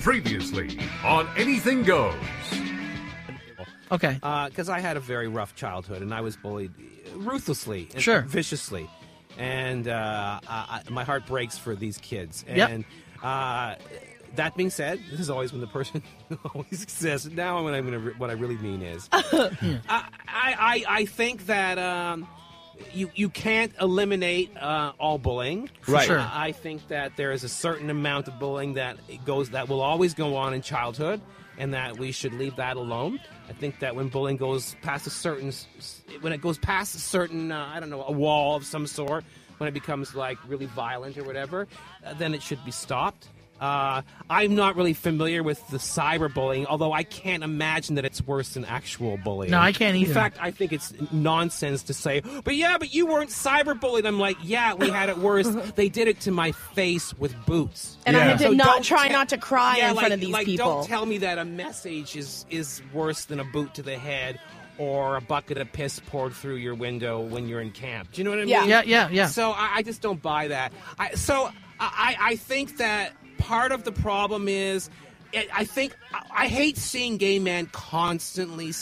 Previously on Anything Goes. Okay. because I had a very rough childhood and I was bullied ruthlessly, and Sure. viciously, and uh, I, I, my heart breaks for these kids. Yep. And uh, that being said, this has always been the person who always says. Now, what I'm gonna, what I really mean is, I, I, I, I think that. Um, you, you can't eliminate uh, all bullying. Right. Sure. I think that there is a certain amount of bullying that goes that will always go on in childhood, and that we should leave that alone. I think that when bullying goes past a certain, when it goes past a certain, uh, I don't know, a wall of some sort, when it becomes like really violent or whatever, uh, then it should be stopped. Uh, I'm not really familiar with the cyberbullying, although I can't imagine that it's worse than actual bullying. No, I can't either. In fact, I think it's nonsense to say, but yeah, but you weren't cyberbullied. I'm like, yeah, we had it worse. they did it to my face with boots. And I Yeah. had to So not don't try te- not to cry yeah, in like, front of these like, people. Don't tell me that a message is is worse than a boot to the head or a bucket of piss poured through your window when you're in camp. Do you know what I Yeah. mean? Yeah, yeah, yeah. So I, I just don't buy that. I, so I, I think that part of the problem is. I I think I hate seeing gay men constantly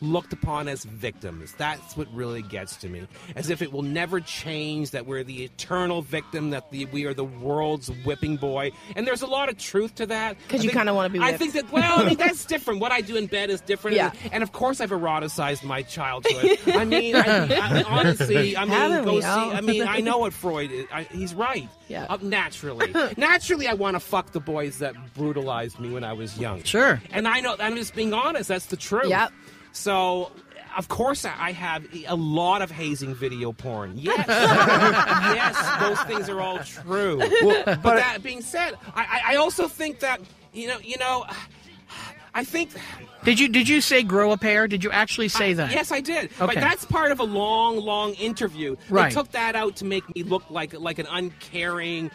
looked upon as victims. That's what really gets to me. As if it will never change, that we're the eternal victim, that the, we are the world's whipping boy. And there's a lot of truth to that. Because you kinda wanna be I think that, well, I mean, that's different. What I do in bed is different. Yeah. And, of course, I've eroticized my childhood. I mean, I, I, honestly, I mean, Haven't go see. all? I mean, I know what Freud is. I, he's right. Yeah. Uh, naturally, naturally, I want to fuck the boys that brutalized me when I was young. Sure. And I know. I'm just being honest. That's the truth. Yep. So. Of course, I I have a lot of hazing video porn. Yes, yes, those things are all true. but, that being said, I, I I also think that you know, you know, I think Did you did you say grow a pair? Did you actually say that? Yes, I did. Okay. But that's part of a long, long interview. Right. They took that out to make me look like like an uncaring,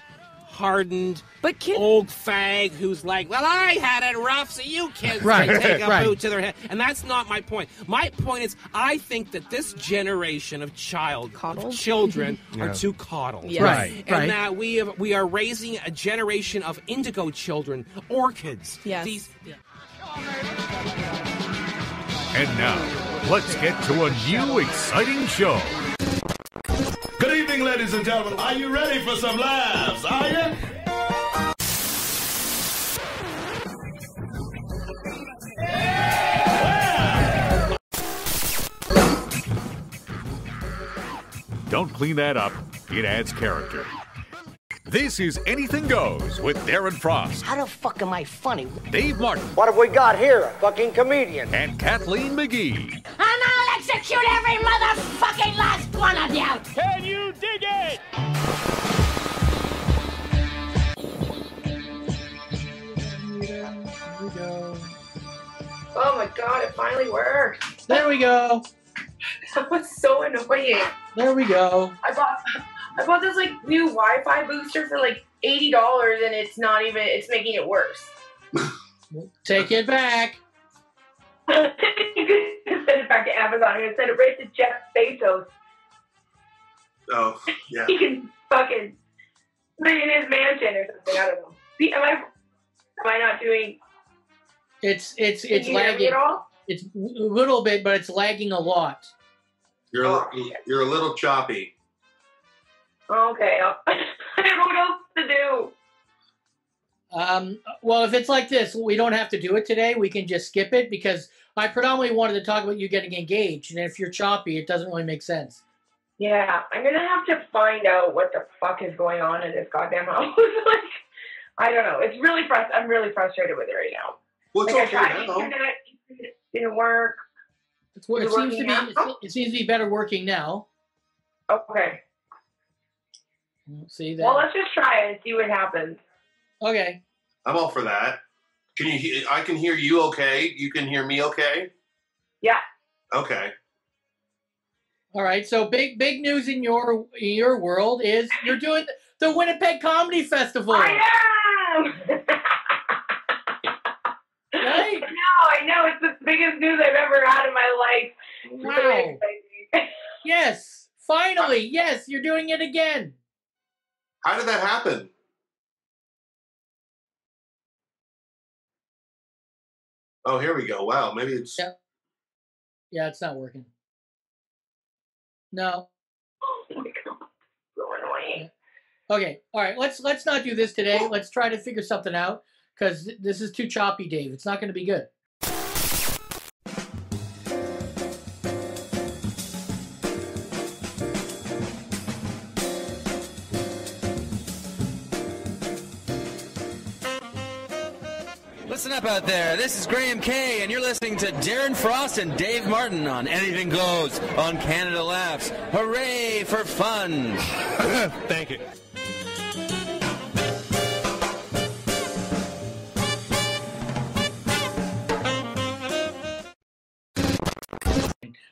hardened, But kid- old fag who's like, "Well, I had it rough, so you kids Right, can take a right. boot to their head." And that's not my point. My point is, I think that this generation of child of children are too coddled. Yes. Right, And right. that we have, we are raising a generation of indigo children, orchids. Yes. These, And now, let's get to a new exciting show. Evening, ladies and gentlemen. Are you ready for some laughs? Are you? Don't clean that up, it adds character. This is Anything Goes with Darren Frost, How the fuck am I funny? Dave Martin, What have we got here? A fucking comedian. and Kathleen McGee. And I'll execute every motherfucking last one of you! Can you dig it? Oh my god, it finally worked. There we go. That was so annoying. There we go. I bought I bought this like new Wi-Fi booster for like eighty dollars and it's not even it's making it worse. Take it back. you could send it back to Amazon. I'm gonna send it right to Jeff Bezos. Oh, yeah. He can fucking put it in his mansion or something. I don't know. See, am I am I not doing It's it's can it's you hear me lagging. at all? It's a little bit, but it's lagging a lot. You're Oh, a, you're a little choppy. Okay. I'll- don't know what else to do. Um, well, if it's like this, we don't have to do it today. We can just skip it because I predominantly wanted to talk about you getting engaged, and if you're choppy, it doesn't really make sense. Yeah, I'm gonna have to find out what the fuck is going on in this goddamn house. like, I don't know. It's really frust. I'm really frustrated with it right now. What's like, I okay tried now? internet, it didn't work. It's, it Is it seems to be now? it seems to be better working now. Okay. See that? Well, let's just try it and see what happens. okay. I'm all for that. Can you? he- I can hear you. Okay. You can hear me. Okay. Yeah. Okay. All right. So big big news in your in your world is you're doing the Winnipeg Comedy Festival. I am. Right? No, I know it's the biggest news I've ever had in my life. Wow. Really. Yes. Finally. Yes, you're doing it again. How did that happen? Oh, here we go. Wow, maybe it's. Yeah. Yeah, it's not working. No. Oh my god, so annoying. Okay. All right. Let's let's not do this today. Let's try to figure something out because this is too choppy, Dave. It's not going to be good. Listen up out there. This is Graham Kay, and you're listening to Darren Frost and Dave Martin on Anything Goes on Canada Laughs. Hooray for fun! Thank you.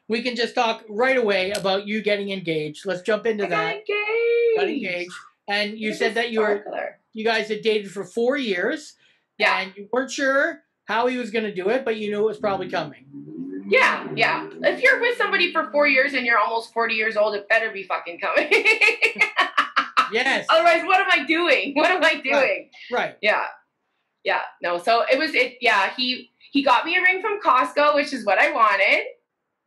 We can just talk right away about you getting engaged. Let's jump into I got that. engaged. Got engaged, and you Look said that you were you guys had dated for four years, Yeah. and you weren't sure how he was going to do it, but you knew it was probably coming. Yeah, yeah. If you're with somebody for four years and you're almost 40 years old, it better be fucking coming. Yes. Otherwise, what am I doing? What am I doing? Right. right. Yeah. Yeah. No. So it was it yeah, he he got me a ring from Costco, which is what I wanted.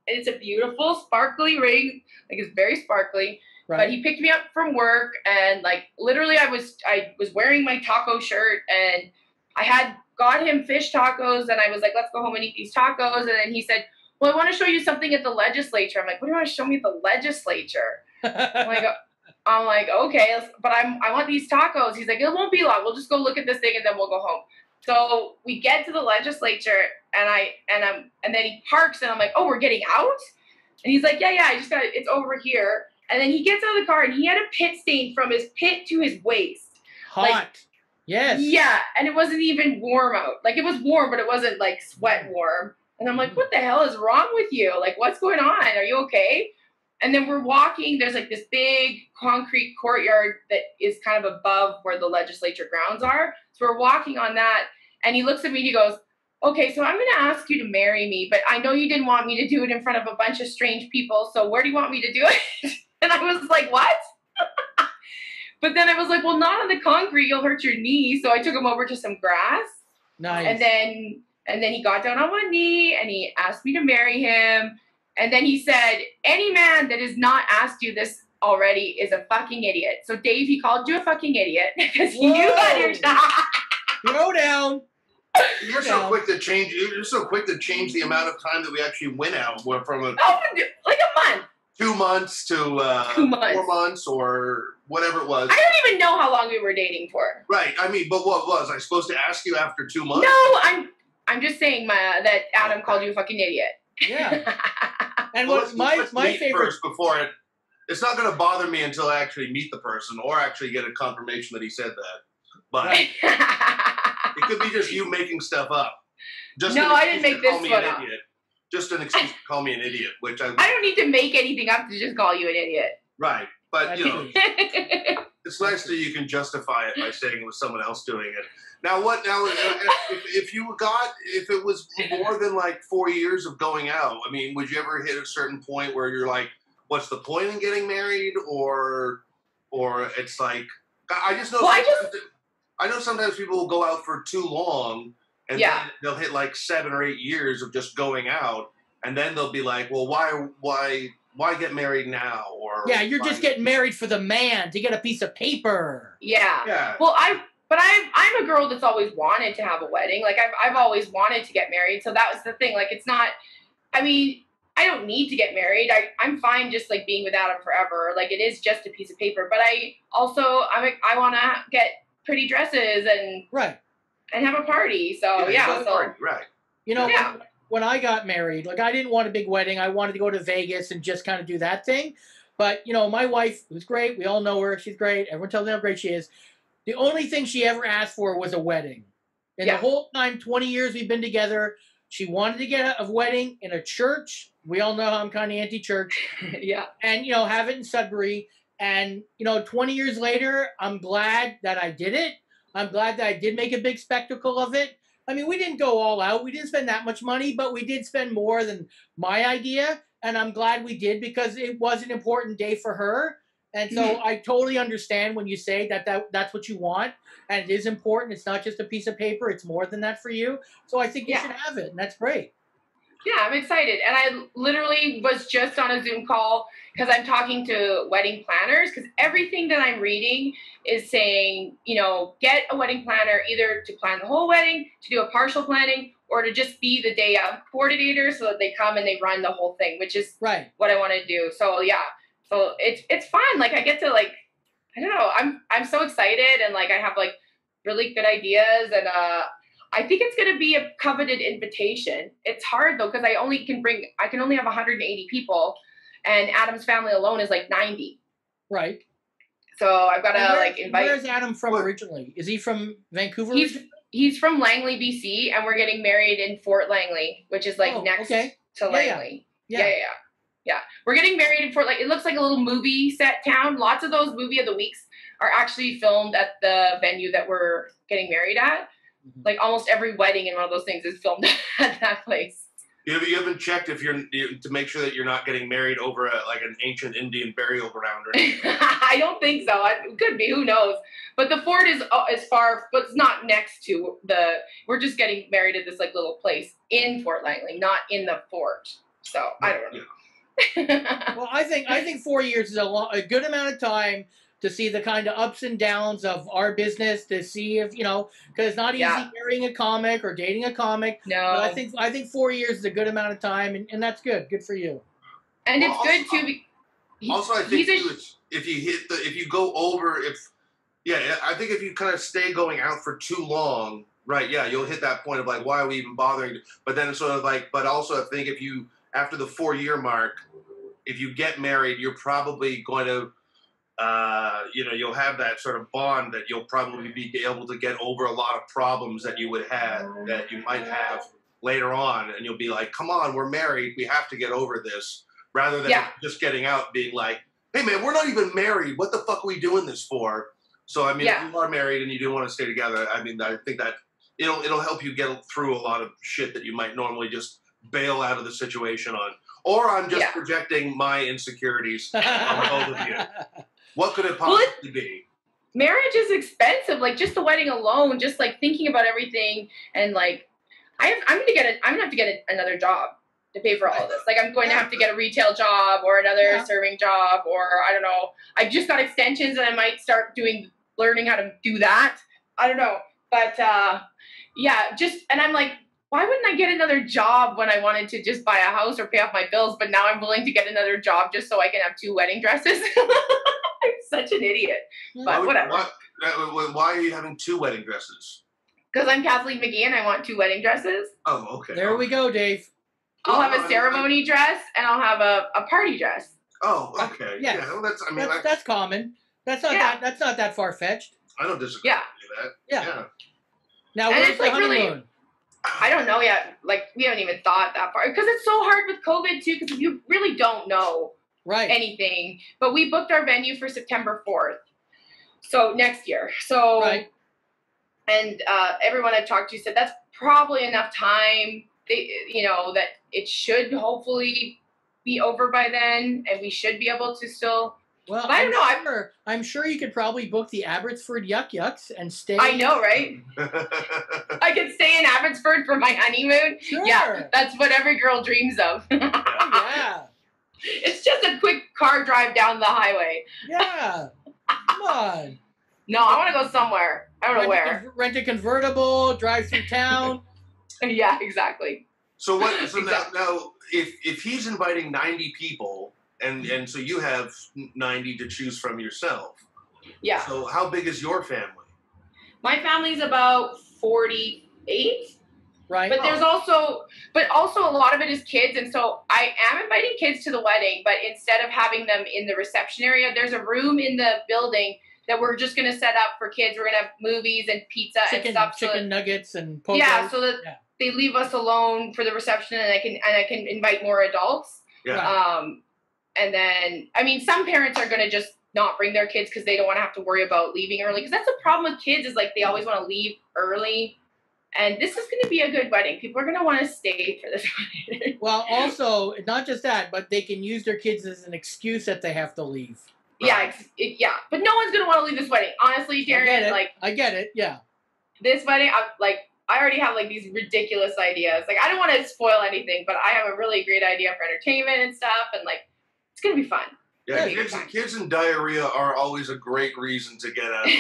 And it's a beautiful sparkly ring. Like it's very sparkly. Right. But he picked me up from work and like literally I was I was wearing my taco shirt and I had got him fish tacos and I was like, let's go home and eat these tacos. And then he said, Well, I want to show you something at the legislature. I'm like, what do you want to show me at the legislature? I'm like, I'm like, okay, but I'm I want these tacos. He's like, it won't be long. We'll just go look at this thing and then we'll go home. So we get to the legislature and I and I'm and then he parks and I'm like, oh, we're getting out. And he's like, yeah, yeah, I just got it's over here. And then he gets out of the car and he had a pit stain from his pit to his waist. Hot. Yes. Yeah, and it wasn't even warm out. Like it was warm, but it wasn't like sweat warm. And I'm like, mm-hmm. what the hell is wrong with you? Like, what's going on? Are you okay? And then we're walking. There's like this big concrete courtyard that is kind of above where the legislature grounds are. So we're walking on that. And he looks at me and he goes, Okay, so I'm going to ask you to marry me, but I know you didn't want me to do it in front of a bunch of strange people. So where do you want me to do it? and I was like, What? But then I was like, Well, not on the concrete. You'll hurt your knee. So I took him over to some grass. Nice. And then and then he got down on one knee and he asked me to marry him. And then he said, Any man that has not asked you this already is a fucking idiot. So Dave, he called you a fucking idiot because you had your Whoa. Go down. You're so quick to change. You're so quick to change the amount of time that we actually went out. We're from a, Oh, like a month. two months to uh, Two months. four months or whatever it was. I don't even know how long we were dating for. Right. I mean, but what was I supposed to ask you after two months? No, I'm I'm just saying my, uh, that Adam called you a fucking idiot. Yeah. And Well, what my let's my meet favorite first before it. It's not going to bother me until I actually meet the person or actually get a confirmation that he said that. But it could be just you making stuff up. Just No, I didn't make to call this me an one up. idiot. Just an excuse to call me an idiot, which I I don't need to make anything up to just call you an idiot. right. But you know, it's nice that you can justify it by saying it was someone else doing it. Now, what? Now, if, if you got, if it was more than like four years of going out, I mean, would you ever hit a certain point where you're like, "What's the point in getting married?" Or, or it's like, I just know. Well, I it- I know sometimes people will go out for too long, and Yeah. then they'll hit like seven or eight years of just going out, and then they'll be like, "Well, why, why, why get married now?" Or Yeah, you're just getting married for the man to get a piece of paper. Yeah. yeah. Well, I but I I'm a girl that's always wanted to have a wedding. Like I've I've always wanted to get married. So that was the thing. Like it's not. I mean, I don't need to get married. I I'm fine just like being without him forever. Like it is just a piece of paper. But I also I'm a, I want to get pretty dresses and Right. and have a party. So you yeah. so party, right. You know, Yeah. when, when I got married, like I didn't want a big wedding. I wanted to go to Vegas and just kind of do that thing. But you know, my wife was great. We all know her. She's great. Everyone tells me how great she is. The only thing she ever asked for was a wedding. And Yeah. the whole time, 20 years we've been together, she wanted to get a, a wedding in a church. We all know I'm kind of anti-church. yeah. and you know have it in Sudbury. And you know, 20 years later, I'm glad that I did it. I'm glad that I did make a big spectacle of it. I mean, we didn't go all out. We didn't spend that much money, but we did spend more than my idea. And I'm glad we did because it was an important day for her. And so mm-hmm. I totally understand when you say that, that that's what you want, and it is important. It's not just a piece of paper; it's more than that for you. So I think you Yeah. should have it, and that's great. Yeah, I'm excited. And I literally was just on a Zoom call because I'm talking to wedding planners because everything that I'm reading is saying, you know, get a wedding planner either to plan the whole wedding, to do a partial planning, or to just be the day of coordinator so that they come and they run the whole thing, which is Right. what I want to do. So yeah, so it's it's fun. Like I get to like, I don't know, I'm I'm so excited and like I have like really good ideas and uh I think it's going to be a coveted invitation. It's hard though because I only can bring I can only have 180 people, and Adam's family alone is like 90. Right. So I've got to where- like invite. Where's Adam from originally? Is he from Vancouver? He's originally? He's from Langley, BC, and we're getting married in Fort Langley, which is like Oh, next okay. to Yeah, yeah. Langley. Yeah. Yeah. yeah, yeah, yeah. We're getting married in Fort like it looks like a little movie set town. Lots of those movie of the weeks are actually filmed at the venue that we're getting married at. Mhm. Like almost every wedding in one of those things is filmed at that place. You haven't, you haven't checked if you're you, to make sure that you're not getting married over a, like an ancient Indian burial ground or anything. I don't think so. I- It could be. Who knows? But the fort is uh, is far, but it's not next to the. We're just getting married at this like little place in Fort Langley, not in the fort. So I don't know. Well, I think I think four years is a, lo- a good amount of time to see the kind of ups and downs of our business. To see if you know, because it's not easy Yeah. marrying a comic or dating a comic. no, But I think I think four years is a good amount of time, and, and that's good. Good for you. and it's Well, good also- too. Be, he- Also, I think he's a- too, if you hit the if you go over if yeah, I think if you kind of stay going out for too long, right? Yeah, you'll hit that point of like, why are we even bothering? But then it's sort of like, but also I think if you after the four year mark, if you get married, you're probably going to. Uh, you know, you'll have that sort of bond that you'll probably be able to get over a lot of problems that you would have that you might have later on, and you'll be like, "Come on, we're married. We have to get over this," rather than Yeah. just getting out being like, "Hey, man, we're not even married. What the fuck are we doing this for?" So, I mean, Yeah. if you are married and you do want to stay together, I mean, I think that it'll it'll help you get through a lot of shit that you might normally just bail out of the situation on. Or I'm just Yeah. projecting my insecurities on both of you. What could it Well, it- possibly be? marriage is expensive. Like just the wedding alone, just like thinking about everything, and like I have, I'm gonna get a, I'm gonna have to get a, another job to pay for all of this. Like I'm going to have to get a retail job or another Yeah. serving job, or I don't know. I just got extensions, and I might start doing learning how to do that. I don't know, but uh, yeah, just and I'm like. Why wouldn't I get another job when I wanted to just buy a house or pay off my bills? But now I'm willing to get another job just so I can have two wedding dresses. I'm such an idiot. Hmm. Why But would- whatever. Why, why are you having two wedding dresses? Because I'm Kathleen McGee and I want two wedding dresses. Oh, okay. there we go, Dave. I'll have Well, a I- ceremony dress and I'll have a, a party dress. Oh, oh okay. Yes. Yeah, well, that's. I mean, That's, I, that's common. That's not Yeah. that. That's not that far fetched. I don't disagree Yeah. with that. Yeah. Now And where's it's the like really- I don't know yet. Like, we haven't even thought that far. Because it's so hard with COVID, too, because you really don't know Right. anything. But we booked our venue for September 4th. So next year. So, Right. and uh, everyone I've talked to said that's probably enough time. They, you know, that it should hopefully be over by then and we should be able to still Well, But I don't I'm know, I- Sure, I'm sure you could probably book the Abbotsford Yuk Yuk's and stay. I know, right? I could stay in Abbotsford for my honeymoon. Sure. Yeah, that's what every girl dreams of. Yeah. it's just a quick car drive down the highway. Yeah. Come on. No, I want to go somewhere. I don't know Rent a, where. con- rent a convertible, drive through town. yeah, exactly. so what? So now, now, if if he's inviting ninety people, and and so you have ninety to choose from yourself. Yeah. So how big is your family? My family's about 48. Right. But there's also, but also a lot of it is kids, and so I am inviting kids to the wedding. But instead of having them in the reception area, there's a room in the building that we're just gonna set up for kids. We're gonna have movies and pizza and chicken, stuff. so chicken nuggets and poke yeah, so that Yeah. they leave us alone for the reception, and I can and I can invite more adults. Yeah. Um, and then I mean, some parents are gonna just not bring their kids because they don't want to have to worry about leaving early. Because that's the problem with kids is like they always want to leave early. And this is going to be a good wedding. People are going to want to stay for this wedding. Well, also not just that, but they can use their kids as an excuse that they have to leave. Yeah, ex- it, yeah. But no one's gonna want to leave this wedding. Honestly, Darren, like I get it. Yeah. this wedding, I'm like. I already have like these ridiculous ideas. Like I don't want to spoil anything, but I have a really great idea for entertainment and stuff, and like it's gonna be fun. Yeah, Yeah. kids, kids and diarrhea are always a great reason to get out. Of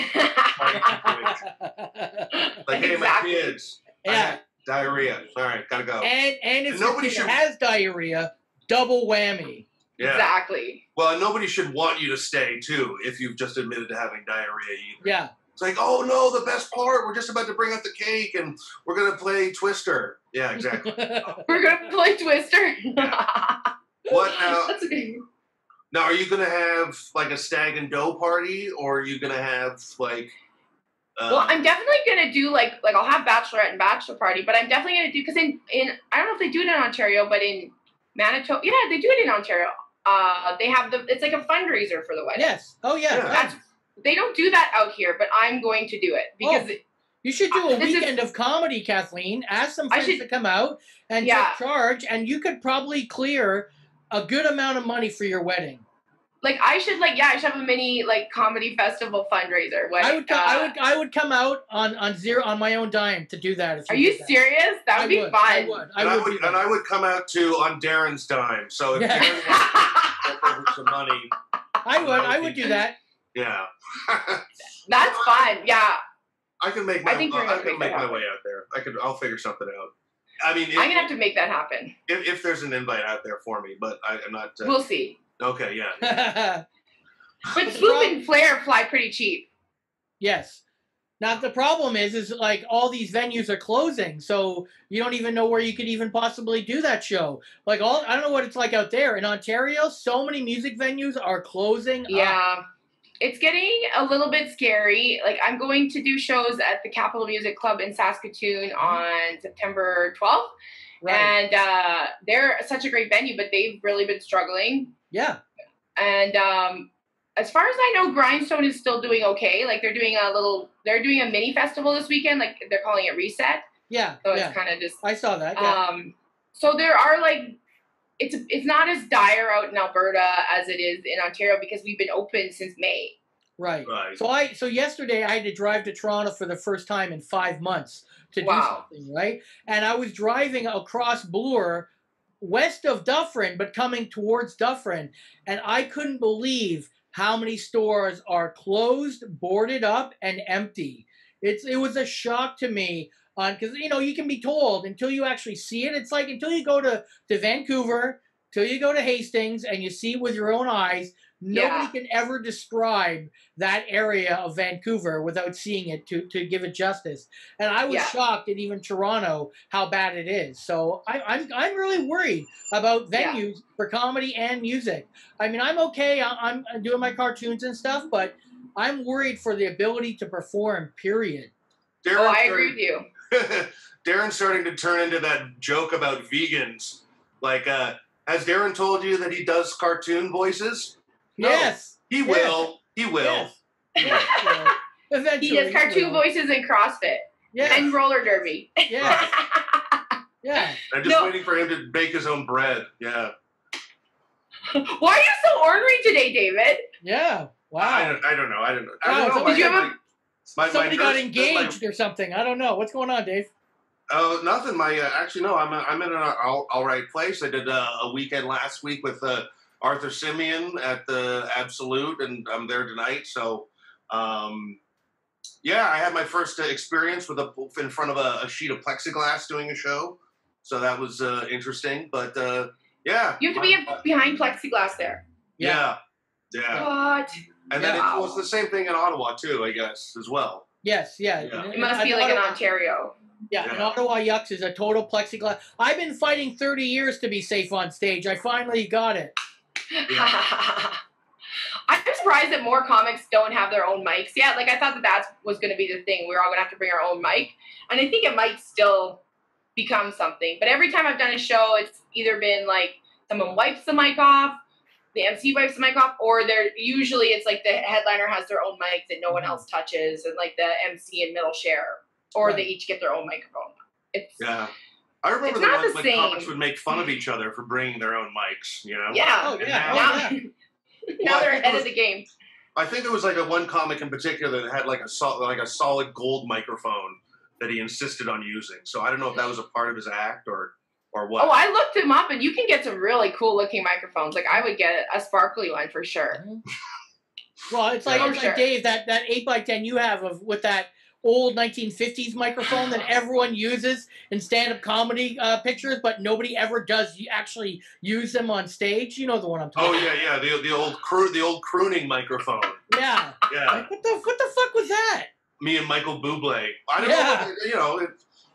Like, hey, my Exactly. kids, I yeah. had diarrhea. Sorry, gotta go. And and if nobody kid should- has diarrhea, double whammy. yeah. Exactly. Well, nobody should want you to stay too if you've just admitted to having diarrhea either. Yeah. It's like, oh no, the best part. We're just about to bring out the cake and we're gonna play Twister. Yeah, exactly. We're gonna play Twister. what now? That's okay. Now, are you gonna have like a stag and doe party, or are you gonna have like? Uh, Well, I'm definitely gonna do like like I'll have bachelorette and bachelor party, but I'm definitely gonna do because in in I don't know if they do it in Ontario, but in Manitoba, yeah, they do it in Ontario. Uh, they have the it's like a fundraiser for the wedding. yes. Oh yeah. Yeah. That's they don't do that out here, but I'm going to do it because Oh. You should do a Uh, this is- weekend of comedy, Kathleen. Ask some I friends should- to come out and Yeah. just charge, and you could probably clear a good amount of money for your wedding. like I should like yeah I should have a mini like comedy festival fundraiser. Wedding. I would, co- uh, I would, I would come out on on zero on my own dime to do that. If Are you did that. serious? That would I be would, fun. I would. I and I would. would, do that. and I would come out too on Darren's dime. So if Yeah. Darren wants to some money, I would. I would do that. yeah, That's fun. Yeah, I can make my I think you're I gonna can make make my happen. way out there. I could. I'll figure something out. I mean, if, I'm gonna have to make that happen. if, if there's an invite out there for me, but I, I'm not. Uh, We'll see. okay, yeah. But the Swoop and Flair fly pretty cheap. yes. Now the problem is, is like all these venues are closing, so you don't even know where you could even possibly do that show. Like all, I don't know what it's like out there in Ontario. So many music venues are closing. up. It's getting a little bit scary. Like I'm going to do shows at the Capitol Music Club in Saskatoon on September 12th. Right. And uh, they're such a great venue, but they've really been struggling. yeah. And um, as far as I know, Grindstone is still doing okay. Like they're doing a little, they're doing a mini festival this weekend. Like they're calling it Reset. Yeah. So yeah. it's kind of just I saw that. Yeah. Um, so there are like, it's it's not as dire out in Alberta as it is in Ontario because we've been open since May. right. Right. So I so yesterday I had to drive to Toronto for the first time in five months to Wow. do something, right? And I was driving across Bloor, west of Dufferin, but coming towards Dufferin, and I couldn't believe how many stores are closed, boarded up, and empty. It's it was a shock to me on because you know you can be told until you actually see it. It's like until you go to to Vancouver, till you go to Hastings, and you see with your own eyes. Nobody Yeah. can ever describe that area of Vancouver without seeing it to, to give it justice. And I was Yeah. shocked at even Toronto how bad it is. So I, I'm I'm really worried about Yeah. venues for comedy and music. I mean, I'm okay. I- I'm, I'm doing my cartoons and stuff, but I'm worried for the ability to perform. Period. Oh, I agree with you. Darren's starting to turn into that joke about vegans. Like, uh, has Darren told you that he does cartoon voices? No. Yes. He Yes. will. He will. Yes. He will. Yeah. Eventually, he does cartoon will. voices in CrossFit Yes. and roller derby. yes. Yeah. I'm just No. waiting for him to bake his own bread. Yeah. Why are you so ornery today, David? Yeah. I, Wow. don't, I don't know. I don't know. I don't know. so did you have a- my- my- my Somebody got nurse- engaged or something. I don't know. What's going on, Dave? Oh, nothing. My uh, actually no. I'm I'm in an all, all right place. I did uh, a weekend last week with uh, Arthur Simeon at the Absolute, and I'm there tonight. So, um, yeah, I had my first uh, experience with a in front of a, a sheet of plexiglass doing a show. So that was uh, interesting. But uh, yeah, You have to be behind plexiglass there. yeah, yeah. What? And then it was the same thing in Ottawa too, I guess, as well. Yes. Yeah. Yeah. It must be like in Ontario. Yeah, Yeah. and Ottawa Yuk's is a total plexiglass. I've been fighting 30 years to be safe on stage. I finally got it. I'm surprised that more comics don't have their own mics. yet. like I thought that that was going to be the thing. We are all going to have to bring our own mic, and I think it might still become something. But every time I've done a show, it's either been like someone wipes the mic off, the MC wipes the mic off, or they're usually it's like the headliner has their own mic that no one else mm-hmm. touches, and like the MC and middle share, or they each get their own microphone. It's Yeah. I remember It's the not ones the when comics would make fun of each other for bringing their own mics, you know? Oh, yeah. Oh, yeah. now- Oh, yeah. now Well, I they're think ahead it of the game. I think there was like a one comic in particular that had like a sol- like a solid gold microphone that he insisted on using. So I don't know if that was a part of his act or or what. Oh, I looked him up, and you can get some really cool looking microphones. Like I would get a sparkly one for sure. Well, it's like, Oh, it's sure. like Dave that that eight x ten you have of with that old 1950s microphone that everyone uses in stand-up comedy uh, pictures, but nobody ever does y- actually use them on stage. You know the one I'm talking. Oh talking. yeah, yeah, the the old crew, the old crooning microphone. yeah. Yeah, Like, what the what the fuck was that? me and Michael Bublé. I don't Yeah. know, you know, it,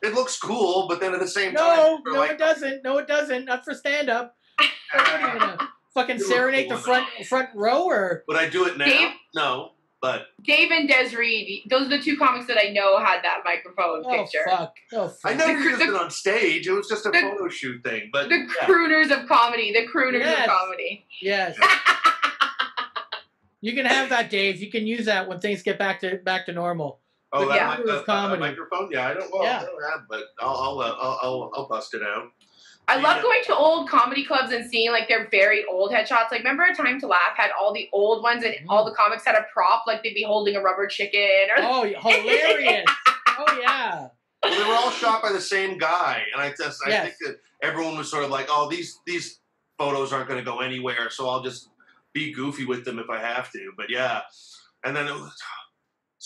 it looks cool, but then at the same No, time, we're no, like, it doesn't. No, it doesn't. Not for stand-up. What are you gonna fucking You look serenade the cool front front row or? would I do it now? Dave? No, but Dave and Des Reed, those are the two comics that I know had that microphone Oh picture. fuck! Oh fuck! I never The cr- used the- it on stage. It was just a the- photo shoot thing. But The yeah. crooners of comedy, the crooners Yes. of comedy. Yes. you can have that, Dave. You can use that when things get back to back to normal. Oh, the that, yeah. mic- crew that- that microphone. Yeah, I don't. Well, Yeah. I don't have, but I'll I'll, uh, I'll I'll I'll bust it out. I love going to old comedy clubs and seeing like their very old headshots. Like remember a time to laugh had all the old ones and all the comics had a prop, like they'd be holding a rubber chicken or Oh, hilarious! oh yeah. Well, they were all shot by the same guy, and I just I Yes. think that everyone was sort of like, oh, these these photos aren't going to go anywhere, so I'll just be goofy with them if I have to. But yeah, and then it was,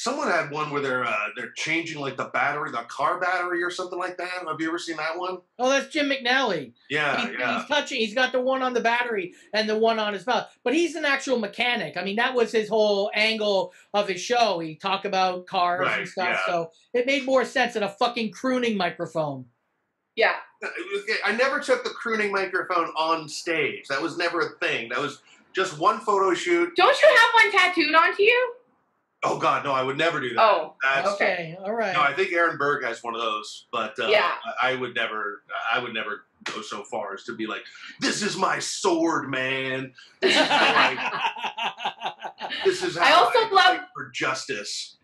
someone had one where they're uh, they're changing like the battery, the car battery or something like that. Have you ever seen that one? Oh, that's Jim McNally. Yeah, He's, yeah. he's touching. He's got the one on the battery and the one on his mouth. But he's an actual mechanic. I mean, that was his whole angle of his show. He talked about cars Right, and stuff. yeah. So it made more sense than a fucking crooning microphone. yeah. I never took the crooning microphone on stage. That was never a thing. That was just one photo shoot. Don't you have one tattooed onto you? Oh God, no! I would never do that. Oh, That's, Okay, all right. No, I think Aaron Berg has one of those, but uh, Yeah. I I would never, I would never go so far as to be like, "This is my sword, man. This is how I, this is how I also I love- fight for justice."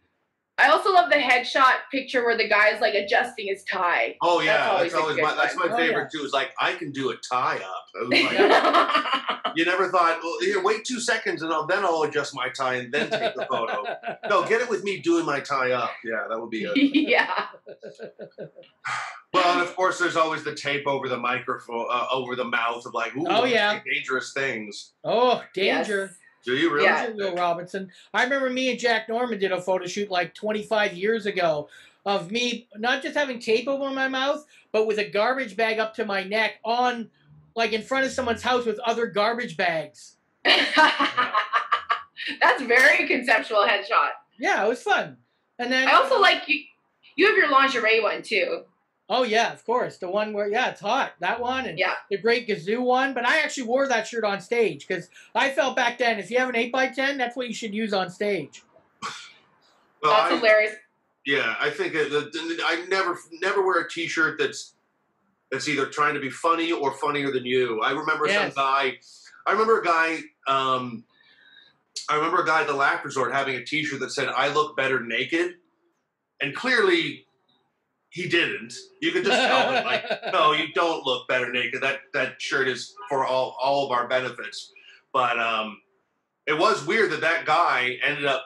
I also love the headshot picture where the guy's like adjusting his tie. Oh yeah, always that's always good my, that's my. Oh, favorite yeah. too. Is like I can do a tie up. I was like, you never thought, well, here, wait two seconds and I'll, then I'll adjust my tie and then take the photo. No, get it with me doing my tie up. Yeah, that would be good. yeah. Well, and of course, there's always the tape over the microphone, uh, over the mouth of like, ooh, Oh, yeah. dangerous things. oh, danger. Do you really? Yeah. Danger, Will Robinson. I remember me and Jack Norman did a photo shoot like 25 years ago of me not just having tape over my mouth, but with a garbage bag up to my neck on, like in front of someone's house with other garbage bags. That's very conceptual headshot. Yeah, it was fun. And then I also like you. You have your lingerie one too. Oh yeah, of course. The one where yeah, it's hot. That one and Yeah. the Great Gazoo one. But I actually wore that shirt on stage because I felt back then if you have an eight by ten, that's what you should use on stage. Well, That's I- hilarious. Yeah, I think it, the, the- I never never wear a T-shirt that's that's either trying to be funny or funnier than you. I remember Yes. some guy. I remember a guy. Um, I remember a guy at the Laugh Resort having a T-shirt that said "I look better naked," and clearly he didn't. You could just tell him, like, no, you don't look better naked. That that shirt is for all all of our benefits. But um, it was weird that that guy ended up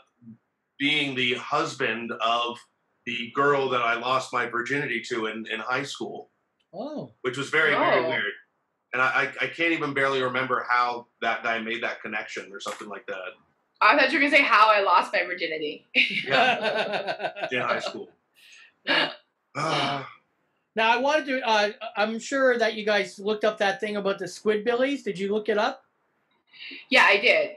being the husband of the girl that I lost my virginity to in, in high school, Oh. which was very, very Oh. weird. And I, I, I can't even barely remember how that guy made that connection or something like that I thought you were gonna say how I lost my virginity. Yeah. in high school. Ah, Now I wanted to. Uh, I'm sure that you guys looked up that thing about the Squidbillies. Did you look it up? yeah, I did.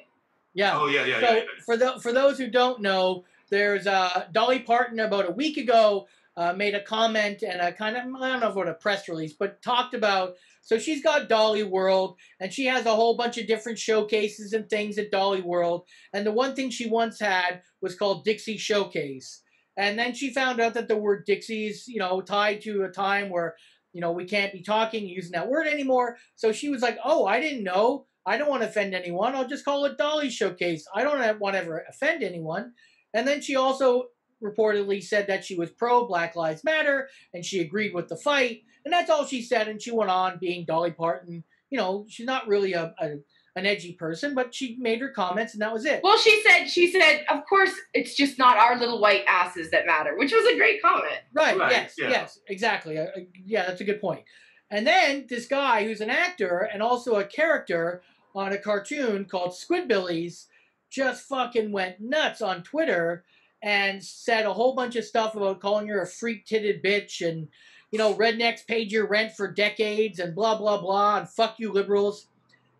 Yeah. oh yeah, yeah, so yeah. for the, for those who don't know, there's uh, Dolly Parton about a week ago uh, made a comment and a kind of I don't know if it was a press release, but talked about. So she's got Dollywood, and she has a whole bunch of different showcases and things at Dollywood. And the one thing she once had was called Dixie Showcase. And then she found out that the word Dixie's, you know, tied to a time where, you know, we can't be talking using that word anymore. So she was like, "Oh, I didn't know. I don't want to offend anyone. I'll just call it Dolly Showcase. I don't want to ever offend anyone." And then she also reportedly said that she was pro Black Lives Matter and she agreed with the fight. And that's all she said. And she went on being Dolly Parton. You know, she's not really a, a, an edgy person, but she made her comments and that was it. Well, she said, she said, of course, it's just not our little white asses that matter, which was a great comment. Right. Right, yes. yeah. Yes. Exactly. Uh, uh, yeah, that's a good point. And then this guy, who's an actor and also a character on a cartoon called Squidbillies, just fucking went nuts on Twitter and said a whole bunch of stuff about calling her a freak titted bitch and you know rednecks paid your rent for decades and blah blah blah and fuck you liberals.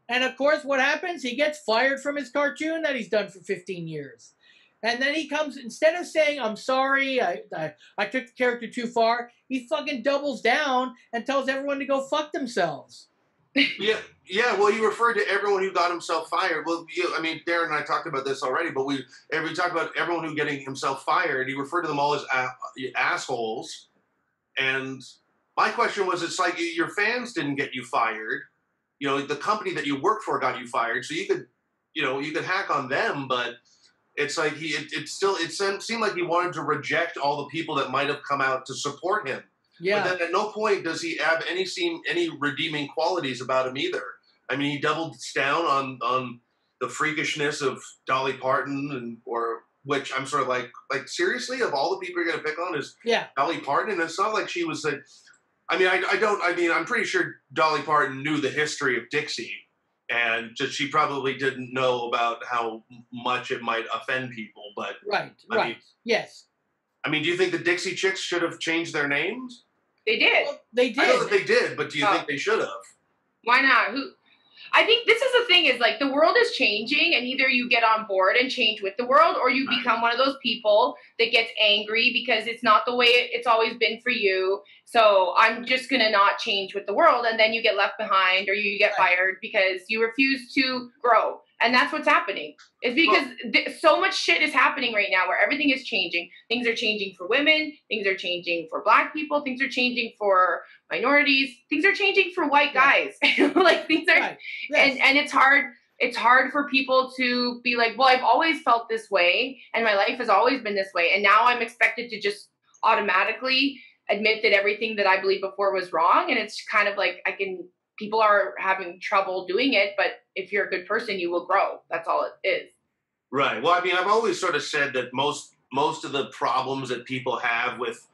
And of course, what happens? He gets fired from his cartoon that he's done for 15 years. And then he comes, instead of saying, I'm sorry, I, I, I took the character too far, he fucking doubles down and tells everyone to go fuck themselves. Yeah, yeah. Well, you referred to everyone who got himself fired. Well, you, I mean, Darren and I talked about this already, but we we talked about everyone who getting himself fired. He referred to them all as assholes. And my question was, it's like your fans didn't get you fired. You know, the company that you work for got you fired, so you could, you know, you could hack on them, but. It's like he, it, it still, it seemed seemed like he wanted to reject all the people that might have come out to support him. Yeah. But then at no point does he have any seem any redeeming qualities about him either. I mean, he doubles down on on the freakishness of Dolly Parton and or which I'm sort of like like seriously of all the people you're gonna pick on is yeah. Dolly Parton. And it's not like she was a. I mean, I, I don't. I mean, I'm pretty sure Dolly Parton knew the history of Dixie, and just she probably didn't know about how much it might offend people. But Right. I Right. mean- yes. I mean, do you think the Dixie Chicks should have changed their names? They did. Well, they did. I know that they did, but do you Oh. think they should have? Why not? Who? I think this is the thing is like the world is changing, and either you get on board and change with the world, or you become one of those people that gets angry because it's not the way it's always been for you. So I'm just gonna not change with the world, and then you get left behind, or you get fired because you refuse to grow. And that's what's happening. It's because th- so much shit is happening right now where everything is changing. Things are changing for women, things are changing for black people, things are changing for minorities, things are changing for white guys. like things are Right. Yes. and and it's hard it's hard for people to be like well i've always felt this way and my life has always been this way and now i'm expected to just automatically admit that everything that i believed before was wrong and it's kind of like i can people are having trouble doing it but if you're a good person you will grow that's all it is Right. Well, I mean, I've always sort of said that most most of the problems that people have with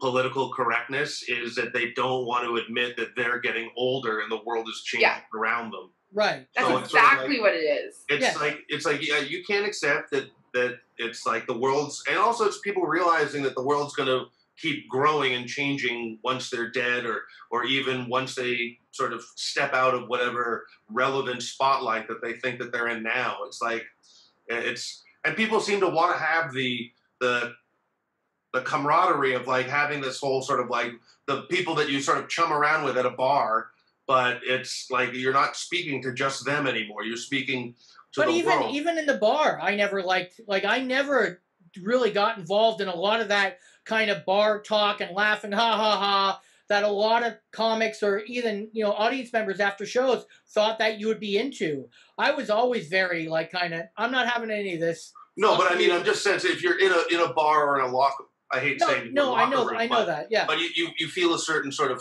political correctness is that they don't want to admit that they're getting older and the world is changing Yeah. around them. right. that's So it's sort of exactly like- what it is It's Yes. like it's like yeah, you can't accept that that it's like the world's and also it's people realizing that the world's going to keep growing and changing once they're dead or or even once they sort of step out of whatever relevant spotlight that they think that they're in now. It's like it's and people seem to want to have the the the camaraderie of like having this whole sort of like the people that you sort of chum around with at a bar but it's like you're not speaking to just them anymore you're speaking to But the even world even in the bar, I never liked like I never really got involved in a lot of that kind of bar talk and laughing ha ha ha that a lot of comics or even you know audience members after shows thought that you would be into. I was always very like kind of I'm not having any of this. no but i mean i'm just saying if you're in a in a bar or in a locker, i hate No, saying no, I know room, I know but, that. Yeah. but you, you you feel a certain sort of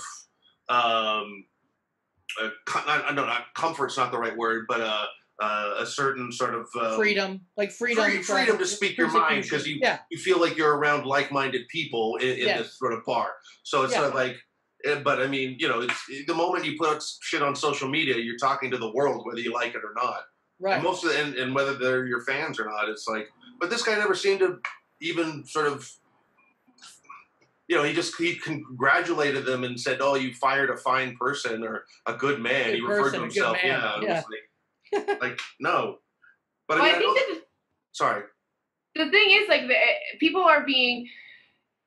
um uh, I don't know comfort's not the right word but uh, uh a certain sort of um, freedom, like freedom, free- freedom to speak your mind because you yeah, you feel like you're around like-minded people in, in this sort of bar. So it's Yeah. sort of like, eh, but I mean, you know, it's the moment you put out shit on social media, you're talking to the world whether you like it or not. right. And most of the, and, and whether they're your fans or not, it's like. But this guy never seemed to even sort of. You know, he just he congratulated them and said, "Oh, you fired a fine person or a good man." Good he referred person, to himself, yeah. it was like, like no. But well, I i mean, I think don't- that the- sorry. the thing is like the, people are being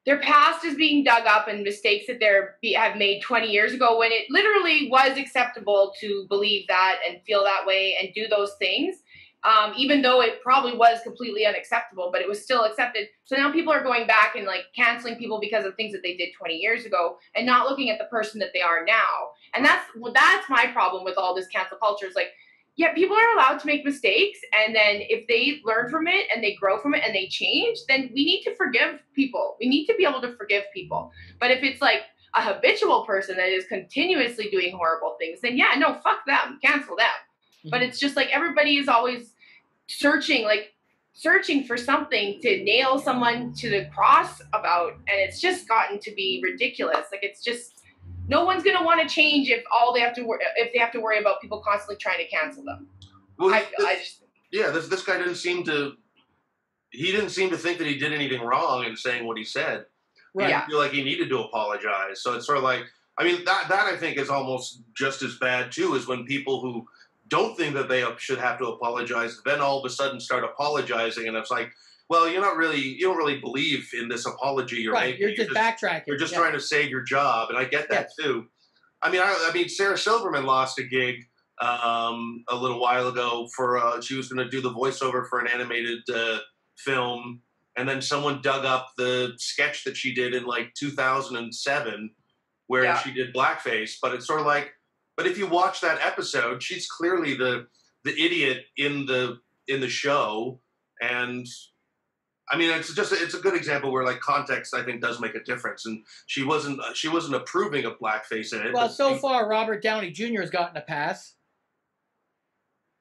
their past is being dug up and mistakes that they're be, have made 20 years ago when it literally was acceptable to believe that and feel that way and do those things um, even though it probably was completely unacceptable but it was still accepted so now people are going back and like canceling people because of things that they did 20 years ago and not looking at the person that they are now and that's well, that's my problem with all this cancel culture is like yeah, people are allowed to make mistakes, and then if they learn from it and they grow from it and they change, then we need to forgive people. We need to be able to forgive people. But if it's like a habitual person that is continuously doing horrible things, then yeah, no, fuck them, cancel them. but mm-hmm. it's just like everybody is always searching, like searching for something to nail someone to the cross about, and it's just gotten to be ridiculous. Like it's just no one's gonna want to change if all they have to wor- if they have to worry about people constantly trying to cancel them. Well, I, this- I just yeah, this this guy didn't seem to. He didn't seem to think that he did anything wrong in saying what he said. He Right. didn't feel like he needed to apologize. So it's sort of like, I mean, that that I think is almost just as bad too, is when people who don't think that they should have to apologize, then all of a sudden start apologizing, and it's like, well, you're not really, you don't really believe in this apology you're right. making. You're just backtracking. You're just Yeah. trying to save your job, and I get that too. I mean, I, I mean, Sarah Silverman lost a gig um, a little while ago for uh, she was going to do the voiceover for an animated uh, film, and then someone dug up the sketch that she did in like 2007, where Yeah. she did blackface. But it's sort of like, but if you watch that episode, she's clearly the the idiot in the in the show, and I mean, it's just it's a good example where like context I think does make a difference, and she wasn't she wasn't approving of blackface in it. Well, so she- far Robert Downey Jr. has gotten a pass.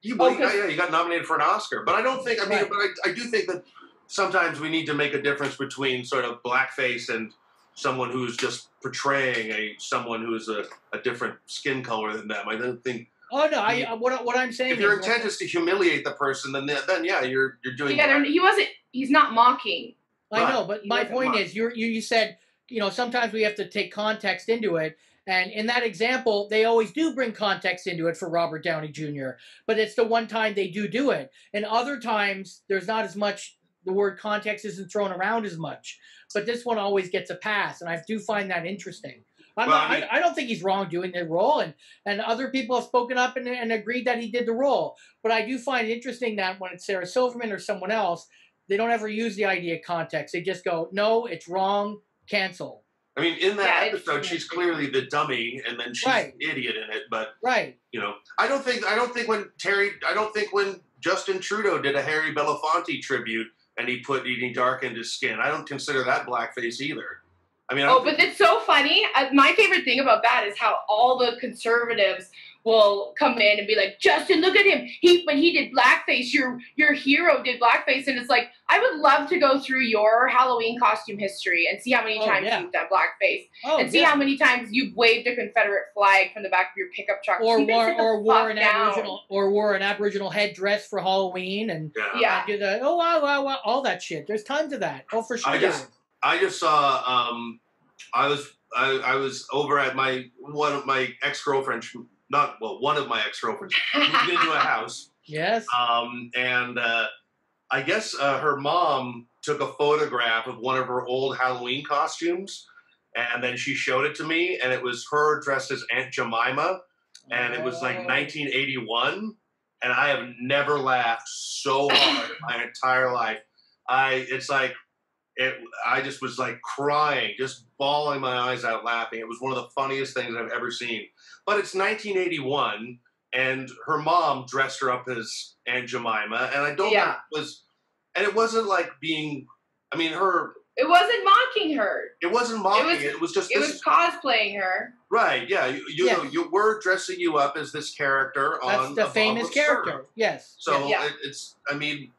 You, well, Oh, 'cause- yeah, you got nominated for an Oscar, but I don't think. I mean, Right. but I, I do think that sometimes we need to make a difference between sort of blackface and someone who's just portraying a someone who is a, a different skin color than them. I don't think Oh no, I uh, what what I'm saying if your is intent is to humiliate the person, then then yeah, you're you're doing. yeah, he wasn't. He's not mocking. I know, but He my point mocked. is, you you you said you know sometimes we have to take context into it, and in that example, they always do bring context into it for Robert Downey Jr. But it's the one time they do do it, and other times there's not as much. The word context isn't thrown around as much, but this one always gets a pass, and I do find that interesting. I'm Well, not, I I, mean- I, don't think he's wrong doing the role, and and other people have spoken up and, and agreed that he did the role. But I do find it interesting that when it's Sarah Silverman or someone else, they don't ever use the idea of context. They just go, "No, it's wrong. Cancel." I mean, in that Yeah, episode, she's clearly the dummy, and then she's Right. the idiot in it. But Right. you know, I don't think I don't think when Terry, I don't think when Justin Trudeau did a Harry Belafonte tribute and he put and he darkened his skin, I don't consider that blackface either. I mean, Oh, don't but it's so funny. Uh, my favorite thing about that is how all the conservatives will come in and be like, "Justin, look at him. He when he did blackface, your your hero did blackface." And it's like, I would love to go through your Halloween costume history and see how many Oh, times yeah. you've done blackface, Oh, and see yeah. how many times you've waved a Confederate flag from the back of your pickup truck, or wore or wore an down. aboriginal or wore an aboriginal headdress for Halloween and yeah. Yeah. do the oh wow wow wow all that shit. There's tons of that. Oh, for sure. I just I just saw um I was I, I was over at my one of my ex girlfriends not well one of my ex girlfriends moved into a house yes. um and uh, I guess uh, her mom took a photograph of one of her old Halloween costumes and then she showed it to me and it was her dressed as Aunt Jemima and it was like Oh. 1981 and I have never laughed so hard in my entire life. I it's like it I just was like crying, just bawling my eyes out laughing. It was one of the funniest things I've ever seen. But it's 1981 and her mom dressed her up as Aunt Jemima and I don't Yeah. think it was and it wasn't like being I mean her It wasn't mocking her. it wasn't mocking was- it, it was just It this was cosplaying her. Right, yeah. You, you know, Yes. you were dressing you up as this character That's on the Above famous character. Yes. So Yeah. It, it's, I mean,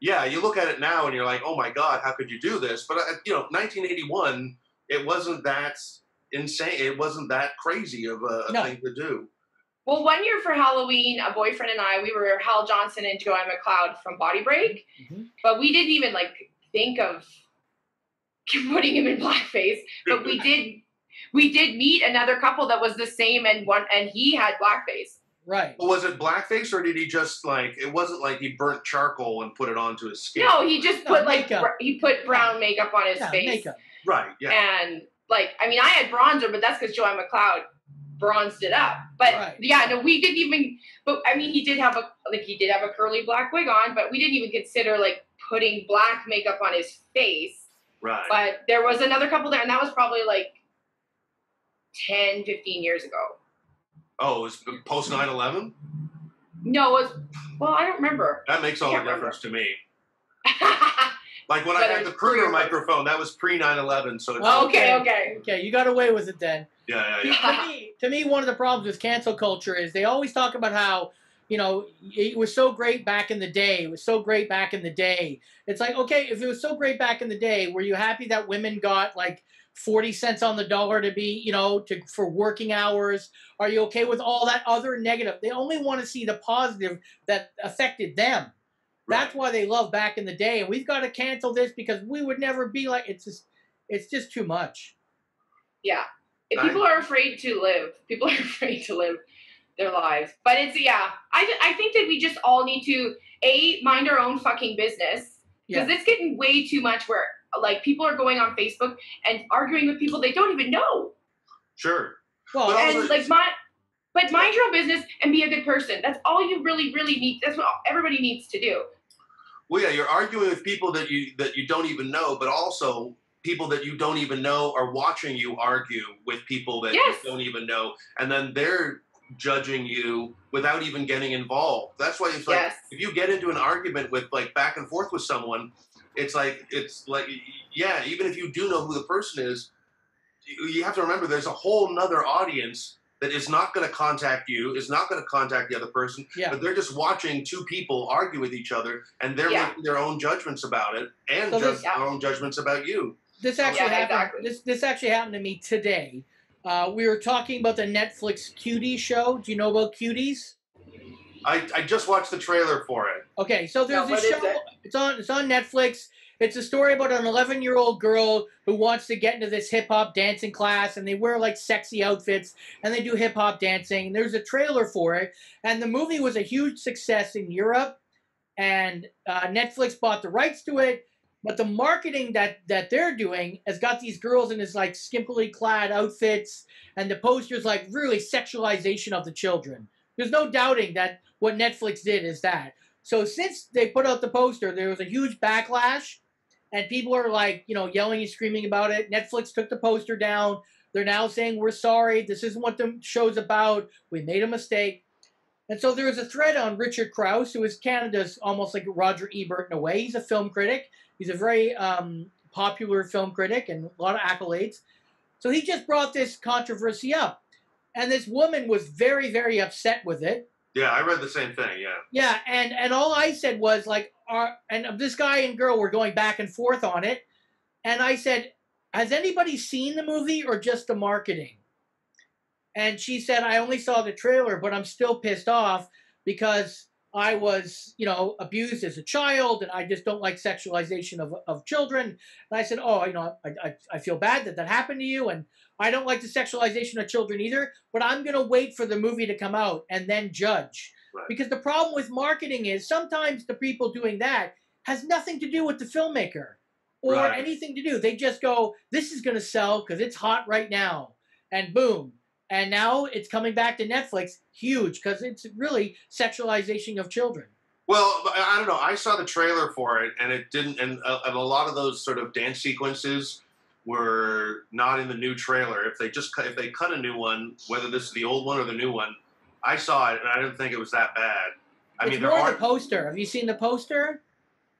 yeah, you look at it now and you're like, oh my God, how could you do this? But, uh, you know, 1981, it wasn't that insane. It wasn't that crazy of a, a No. thing to do. Well, one year for Halloween, a boyfriend and I, we were Hal Johnson and Joanne McLeod from Body Break, Mhm. but we didn't even like think of putting him in blackface. But we did, we did meet another couple that was the same, and one, and he had blackface. Right. Was it blackface or did he just like, it wasn't like he burnt charcoal and put it onto his skin? No, he just No, put like br- he put brown makeup on his Yeah, face, makeup. Right, yeah. and like I mean, I had bronzer, but that's because Joanne McLeod bronzed it up. But Right. yeah, no, we didn't even. But I mean, he did have a like he did have a curly black wig on, but we didn't even consider like putting black makeup on his face. right. But there was another couple there, and that was probably like 10, 15 years ago. Oh, it was post 9 11? No, it was well, I don't remember. That makes all the Can't remember. difference to me. Like when I had the it's pre Kruger or post. microphone, that was pre 9 11. So it's, oh, okay, okay. Okay, you got away with it then. yeah, yeah, yeah. to me, to me, one of the problems with cancel culture is they always talk about how you know, it was so great back in the day. It was so great back in the day. It's like, okay, if it was so great back in the day, were you happy that women got like 40 cents on the dollar to be, you know, to for working hours? Are you okay with all that other negative? They only want to see the positive that affected them. That's why they love back in the day. And we've got to cancel this because we would never be like it's just it's just too much. Yeah. If people are afraid to live, people are afraid to live their lives. But it's yeah, I I think that we just all need to a mind our own fucking business because Yeah. it's getting way too much where like people are going on Facebook and arguing with people they don't even know. Sure. Well, and like my but mind your own business and be a good person. That's all you really really need. That's what everybody needs to do. Well, yeah, you're arguing with people that you that you don't even know, but also people that you don't even know are watching you argue with people that Yes. you don't even know, and then they're judging you without even getting involved. That's why it's like Yes. if you get into an argument with like back and forth with someone, it's like it's like yeah, even if you do know who the person is, you, have to remember there's a whole nother audience that is not going to contact you, is not going to contact the other person, Yeah. but they're just watching two people argue with each other, and they're Yeah. making their own judgments about it, and So this- their own judgments about you. This actually Yeah, happened. exactly. This this actually happened to me today. Uh, we were talking about the Netflix Cuties show. Do you know about Cuties? I, I just watched the trailer for it. Okay, so there's No, this what is show. It's on. It's on Netflix. It's a story about an 11 year old girl who wants to get into this hip hop dancing class, and they wear like sexy outfits and they do hip hop dancing. There's a trailer for it, and the movie was a huge success in Europe, and uh, Netflix bought the rights to it. But the marketing that that they're doing has got these girls in this like skimpily clad outfits, and the posters like really sexualization of the children. There's no doubting that what Netflix did is that. So since they put out the poster, there was a huge backlash, and people are like, you know, yelling and screaming about it. Netflix took the poster down. They're now saying we're sorry. This isn't what the show's about. We made a mistake. And so there was a thread on Richard Crouse, who is Canada's almost like Roger Ebert in a way. He's a film critic. He's a very um, popular film critic and a lot of accolades. So he just brought this controversy up. And this woman was very, very upset with it. Yeah, I read the same thing. Yeah. Yeah, and and all I said was like, are and this guy and girl were going back and forth on it, and I said, has anybody seen the movie or just the marketing? And she said, I only saw the trailer, but I'm still pissed off because I was, you know, abused as a child, and I just don't like sexualization of, of children. And I said, oh, you know, I, I, I feel bad that that happened to you, and I don't like the sexualization of children either. But I'm gonna wait for the movie to come out and then judge, because the problem with marketing is sometimes the people doing that has nothing to do with the filmmaker or Right. anything to do. They just go, this is gonna sell because it's hot right now, and boom. And now it's coming back to Netflix, huge, because it's really sexualization of children. Well, I I don't know. I saw the trailer for it, and it didn't. And a, and a lot of those sort of dance sequences were not in the new trailer. If they just cut, if they cut a new one, whether this is the old one or the new one, I saw it and I didn't think it was that bad. I it's mean, there more are. the poster. Have you seen the poster?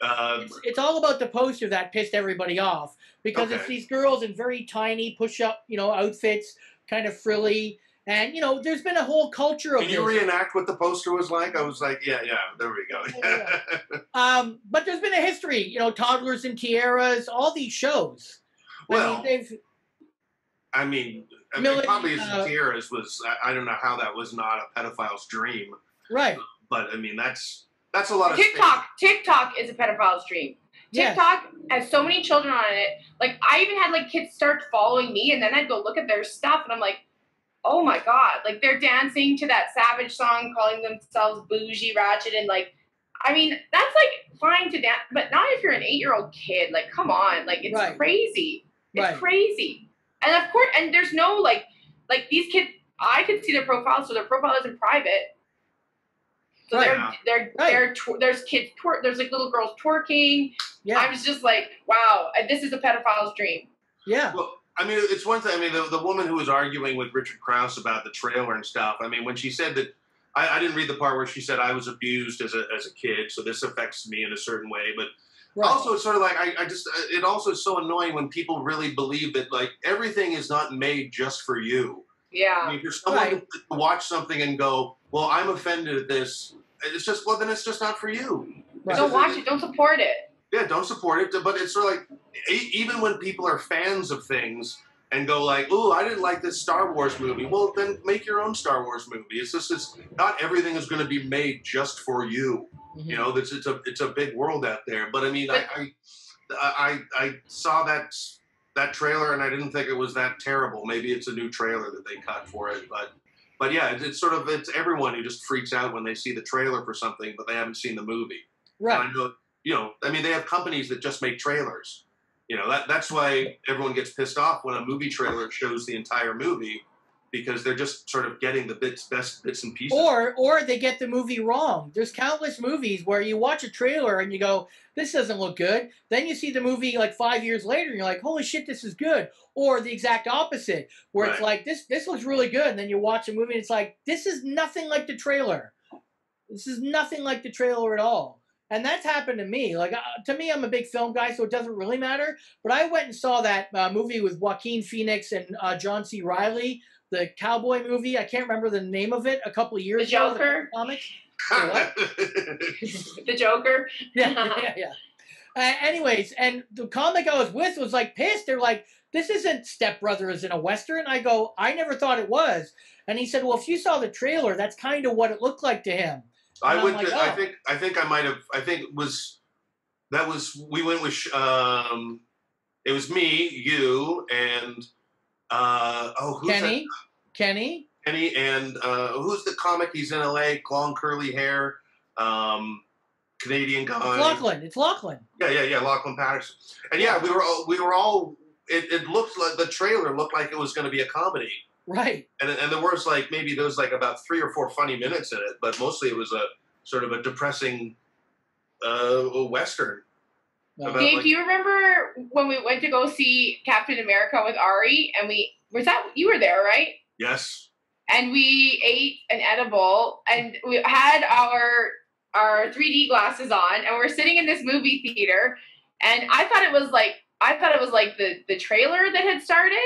Uh, It's, it's all about the poster that pissed everybody off because it's these girls in very tiny push-up, you know, outfits, kind of frilly, and you know, there's been a whole culture of can you this. reenact what the poster was like? I was like, yeah, yeah. There we go. Um, but there's been a history, you know, toddlers and tiaras, all these shows. I Well, mean, they've I mean, I mean Melody, probably uh, Sierra's was. I, I don't know how that was not a pedophile's dream, right. but I mean that's that's a lot of TikTok, TikTok is a pedophile's dream. Yes. TikTok has so many children on it. Like I even had like kids start following me, and then I'd go look at their stuff, and I'm like, oh my god! Like they're dancing to that Savage song, calling themselves bougie, ratchet, and like, I mean, that's like fine to dance, but not if you're an eight year old kid. Like, come on, like it's Right. crazy. It's Right. crazy. And of course, and there's no like, like these kids. I could see their profile, so their profile isn't private. So Right. they're they're Right. they're twer- there's kids twer- there's like little girls twerking. Yeah. I was just like, wow, this is a pedophile's dream. Yeah. Well, I mean, it's one thing. I mean, the, the woman who was arguing with Richard Crouse about the trailer and stuff. I mean, when she said that, I, I didn't read the part where she said I was abused as a as a kid, so this affects me in a certain way. But Right. also, it's sort of like I, I just uh, it also is so annoying when people really believe that like everything is not made just for you. I Yeah. mean, for someone to watch something and go, "Well, I'm offended at this," it's just well, then it's just not for you. Right. Don't watch it. Don't support it. Yeah, don't support it. But it's sort of like even when people are fans of things and go like, "Ooh, I didn't like this Star Wars movie." Well, then make your own Star Wars movie. It's just it's not everything is going to be made just for you. Mhm. You know, it's it's a it's a big world out there. But I mean, I I I, I saw that that trailer and I didn't think it was that terrible. Maybe it's a new trailer that they cut for it, but. But yeah, it's, it's sort of it's everyone who just freaks out when they see the trailer for something, but they haven't seen the movie. And Right. I know, you know, I mean, they have companies that just make trailers. You know, that that's why everyone gets pissed off when a movie trailer shows the entire movie because they're just sort of getting the bits, best bits and pieces. Or or they get the movie wrong. There's countless movies where you watch a trailer and you go, "This doesn't look good." Then you see the movie like five years later, and you're like, "Holy shit, this is good." Or the exact opposite, where it's like, "This this looks really good," and then you watch a movie and it's like, "This is nothing like the trailer. This is nothing like the trailer at all." And that's happened to me. Like uh, to me, I'm a big film guy, so it doesn't really matter. But I went and saw that uh, movie with Joaquin Phoenix and uh, John C. Reilly, the cowboy movie. I can't remember the name of it. A couple of years ago. The ago. Joker? Comics. The Joker. Yeah, yeah, yeah. Uh, anyways, and the comic I was with was like pissed. They're like, "This isn't Step Brothers in a western." I go, "I never thought it was." And he said, "Well, if you saw the trailer, that's kind of what it looked like to him." I And I'm went. like, to, I "Oh." think. I think I might have. I think it was. That was. We went with. Um, it was me, you, and uh, oh, who's that? Kenny, Kenny, Kenny, and uh, who's the comic? He's in L.A. Long curly hair, um, Canadian guy. Lachlan. It's Lachlan. Yeah, yeah, yeah. Lachlan Patterson. And yeah, we were all. We were all. It, it looked like the trailer looked like it was going to be a comedy, Right. and and there was like maybe there was like about three or four funny minutes in it, but mostly it was a sort of a depressing uh, western. About, Dave, like- do you remember when we went to go see Captain America with Ari and we was that you were there, right? Yes. And we ate an edible and we had our our 3D glasses on and we're sitting in this movie theater and I thought it was like I thought it was like the the trailer that had started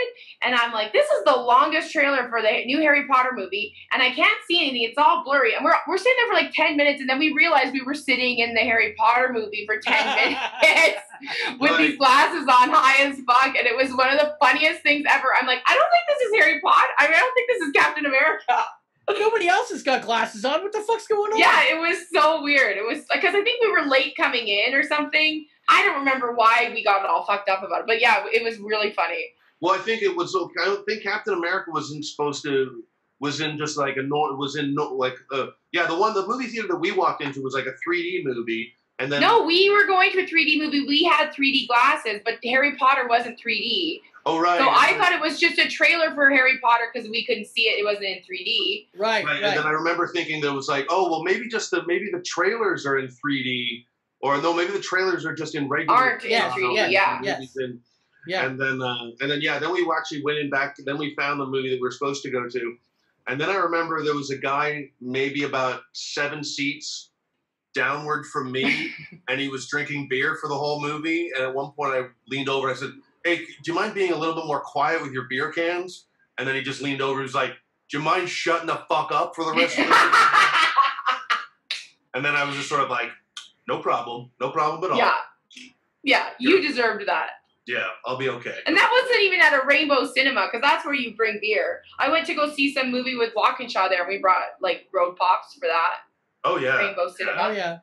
and I'm like this is the longest trailer for the new Harry Potter movie and I can't see anything it's all blurry and we're we're sitting there for like 10 minutes and then we realized we were sitting in the Harry Potter movie for 10 minutes with these glasses on high as fuck and it was one of the funniest things ever I'm like I don't think this is Harry Potter I mean I don't think this is Captain America Nobody else has got glasses on. What the fuck's going on? yeah, it was so weird. It was because I think we were late coming in or something. I don't remember why we got all fucked up about it, but yeah, it was really funny. Well, I think it was. I don't think Captain America wasn't supposed to. Was in just like a nor. Was in no, like uh, yeah. The one the movie theater that we walked into was like a 3D movie, and then no, we were going to a 3D movie. We had 3D glasses, but Harry Potter wasn't 3D. oh right. So I thought it was just a trailer for Harry Potter because we couldn't see it. It wasn't in 3D. Right. Right, Right. and then I remember thinking that it was like, oh well, maybe just the maybe the trailers are in 3D, or no, maybe the trailers are just in regular. Aren't in Yes, 3D, yeah. yes. movies in- yeah. And then uh, and then yeah, then we actually went in back. Then we found the movie that we were supposed to go to, and then I remember there was a guy maybe about seven seats downward from me, and he was drinking beer for the whole movie. And at one point, I leaned over and I said, "Hey, do you mind being a little bit more quiet with your beer cans?" And then he just leaned over. He was like, "Do you mind shutting the fuck up for the rest of the?" and then I was just sort of like, "No problem, no problem at all." yeah. Yeah, you deserved that. Yeah, I'll be okay. And that wasn't even at a Rainbow Cinema because that's where you bring beer. I went to go see some movie with Walkinshaw there, and we brought like road pops for that Oh yeah. Rainbow Cinema. Oh yeah.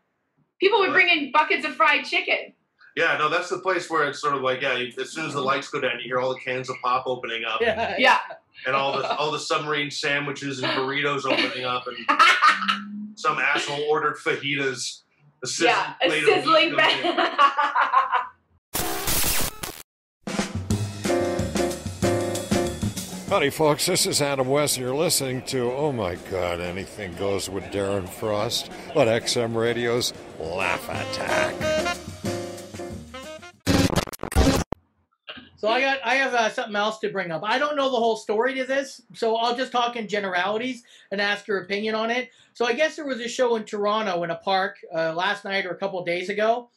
People would bring in buckets of fried chicken. Yeah, no, that's the place where it's sort of like, yeah, you, as soon as the lights go down, you hear all the cans of pop opening up, Yeah. Yeah. and all the all the submarine sandwiches and burritos opening up, and some asshole ordered fajitas. A sizzling yeah, a plate sizzling comes in. Howdy, folks. This is Adam West, and you're listening to Oh My God, Anything Goes with Darren Frost on XM Radio's Laugh Attack. So I got I have uh, something else to bring up. I don't know the whole story to this, so I'll just talk in generalities and ask your opinion on it. So I guess there was a show in Toronto in a park uh, last night or a couple days ago,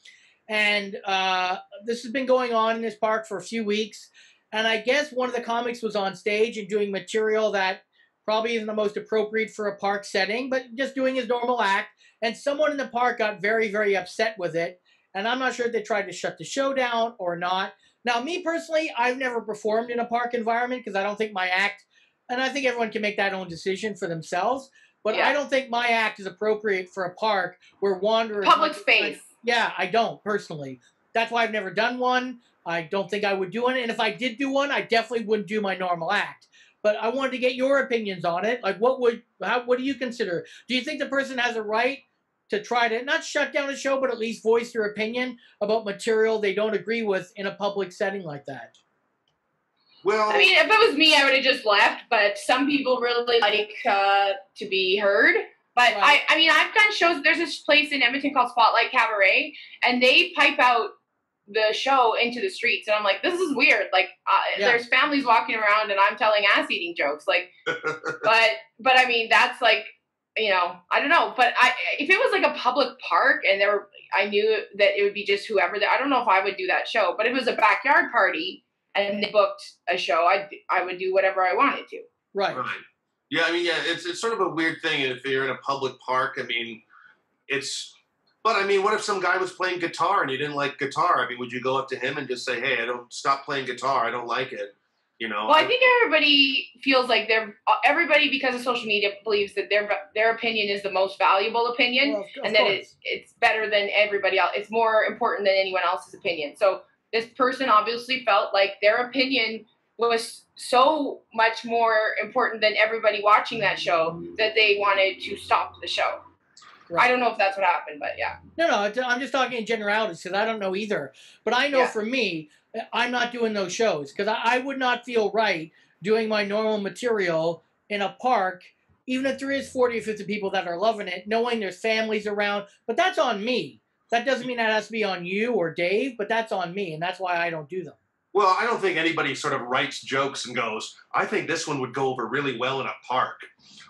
and uh, this has been going on in this park for a few weeks. And I guess one of the comics was on stage and doing material that probably isn't the most appropriate for a park setting, but just doing his normal act. And someone in the park got very, very upset with it. And I'm not sure if they tried to shut the show down or not. Now, me personally, I've never performed in a park environment because I don't think my act, and I think everyone can make that own decision for themselves. But Yeah. I don't think my act is appropriate for a park where wanderers. Public space. Yeah, I don't personally. That's why I've never done one. I don't think I would do one. And if I did do one, I definitely wouldn't do my normal act. But I wanted to get your opinions on it. Like, what would, how, what do you consider? Do you think the person has a right to try to not shut down a show, but at least voice their opinion about material they don't agree with in a public setting like that? Well, I mean, if it was me, I would have just left. But some people really like uh, to be heard. But Right. I, I mean, I've done shows. There's this place in Edmonton called Spotlight Cabaret, and they pipe out the show into the streets, and I'm like, this is weird. Like, uh, Yeah. there's families walking around, and I'm telling ass eating jokes. Like, but but I mean, that's like, you know, I don't know. But I, if it was like a public park, and there, were, I knew that it would be just whoever. There, I don't know if I would do that show. But if it was a backyard party and they booked a show, I I would do whatever I wanted to. Right. Right. Yeah, I mean, yeah, it's it's sort of a weird thing if you're in a public park. I mean, it's. But I mean, what if some guy was playing guitar and you didn't like guitar? I mean, would you go up to him and just say, "Hey, I don't stop playing guitar. I don't like it." You know. Well, I think everybody feels like they're everybody because of social media believes that their their opinion is the most valuable opinion, Well, of- of and that it's it's better than everybody else. It's more important than anyone else's opinion. So this person obviously felt like their opinion was so much more important than everybody watching that show that they wanted to stop the show. I don't know if that's what happened, but yeah. No, no, I'm just talking in generalities because I don't know either. But I know Yeah. for me, eh, I'm not doing those shows because I, I would not feel right doing my normal material in a park, even if there is 40 or 50 people that are loving it, knowing there's families around. But that's on me. That doesn't mean that has to be on you or Dave, but that's on me, and that's why I don't do them. Well, I don't think anybody sort of writes jokes and goes, "I think this one would go over really well in a park."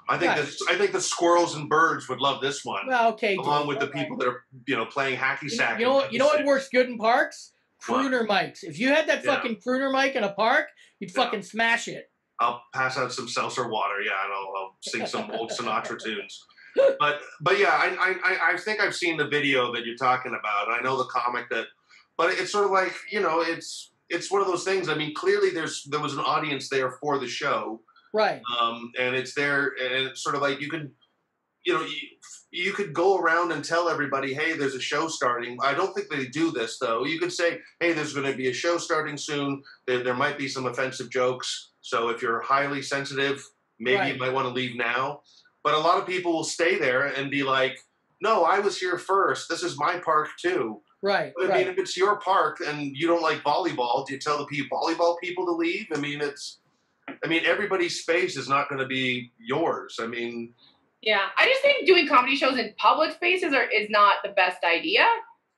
I think Right. that I think the squirrels and birds would love this one, Well, okay. along Dave, with the people that are you know playing hacky You know, sack. you know, what- you know what works good in parks? What? Crooner mics. If you had that Yeah. fucking crooner mic in a park, you'd Yeah. fucking smash it. I'll pass out some seltzer water, yeah, and I'll, I'll sing some old Sinatra tunes. But but yeah, I I- I think I've seen the video that you're talking about. I know the comic that, but it's sort of like you know it's it's one of those things. I mean, clearly there's there was an audience there for the show, Right. um, and it's there, and it's sort of like you can, you know, you, you could go around and tell everybody, hey, there's a show starting. I don't think they do this though. You could say, hey, there's going to be a show starting soon. There, there might be some offensive jokes. So if you're highly sensitive, maybe Right. you might want to leave now. But a lot of people will stay there and be like, no, I was here first. This is my park too. Right. I right. mean, if it's your park and you don't like volleyball, do you tell the people, volleyball people to leave? I mean, it's, I mean, everybody's space is not going to be yours. I mean, Yeah, I just think doing comedy shows in public spaces are, is not the best idea.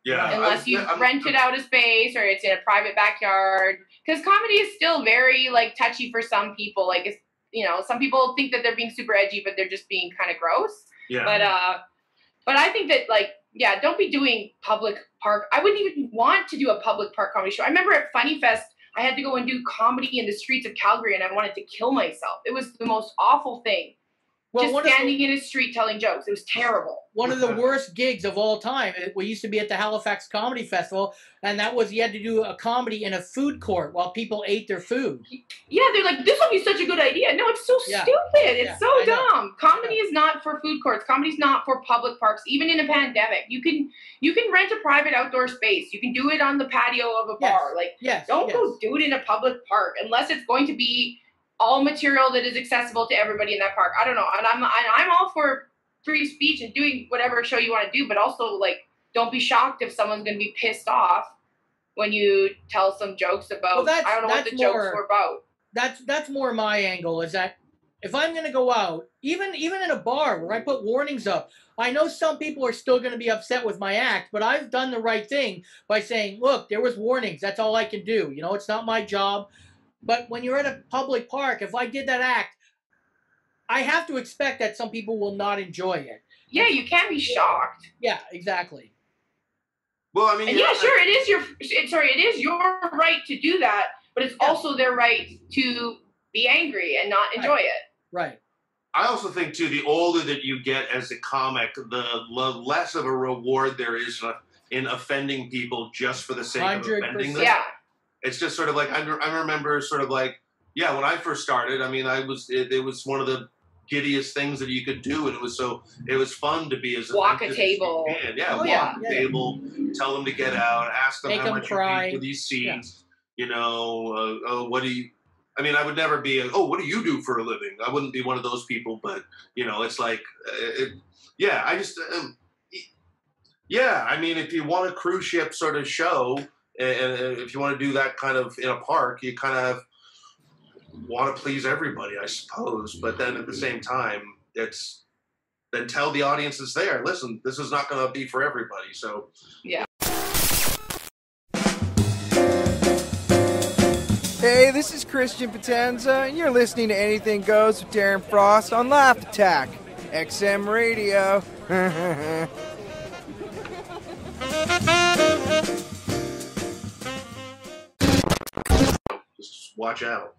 yeah. unless I'm- you I'm- rented out a space or it's in a private backyard because comedy is still very like touchy for some people like it's you know some people think that they're being super edgy but they're just being kind of gross Yeah. but uh but i think that like yeah don't be doing public park. I wouldn't even want to do a public park comedy show. I remember at funny fest i had to go and do comedy in the streets of calgary and i wanted to kill myself. It was the most awful thing Well, just one of the- standing in a street telling jokes it was terrible one of the worst gigs of all time. It, we used to be at the Halifax Comedy Festival, and that was you had to do a comedy in a food court while people ate their food. Yeah, they're like, this would be such a good idea. No, it's so Yeah. stupid. It's Yeah, so I know. dumb. Comedy is not for food courts. Comedy's not for public parks. Even in a pandemic, you can you can rent a private outdoor space. You can do it on the patio of a Yes. bar. Like, Yes. don't yes. go do it in a public park unless it's going to be all material that is accessible to everybody in that park. I don't know, and I'm I'm all for free speech and doing whatever show you want to do, but also like, don't be shocked if someone's going to be pissed off when you tell some jokes about. Well, I don't know what the jokes were about. That's that's more my angle. Is that if I'm going to go out, even even in a bar where I put warnings up, I know some people are still going to be upset with my act, but I've done the right thing by saying, look, there was warnings. That's all I can do. You know, it's not my job. But when you're at a public park, if I did that act, I have to expect that some people will not enjoy it. Yeah, you can't be shocked. Yeah, exactly. well, I mean, And yeah, sure, it is your sorry, it is your right to do that, but it's Yeah. also their right to be angry and not enjoy it. Right. I also think too, the older that you get as a comic, the less of a reward there is uh, in offending people just for the sake of 100%. offending them. Yeah. It's just sort of like I, I remember, sort of like yeah, when I first started. I mean, I was it, it was one of the giddiest things that you could do, and it was so it was fun to be as a Walk a table. Yeah, Oh, walk yeah. a Yeah. table, tell them to get out, ask them Make how them much cry. you for these scenes. You know, uh, oh, what do you? I mean, I would never be. A, oh, what do you do for a living? I wouldn't be one of those people. But you know, it's like, uh, it, yeah. I just, um, yeah. I mean, if you want a cruise ship sort of show, and, and if you want to do that kind of in a park, you kind of want to please everybody, I suppose. But then at the same time, it's then tell the audience that's there, listen, this is not going to be for everybody. So Yeah. Hey, this is Christian Potenza, and you're listening to Anything Goes with Darren Frost on Laugh Attack, XM Radio. watch out.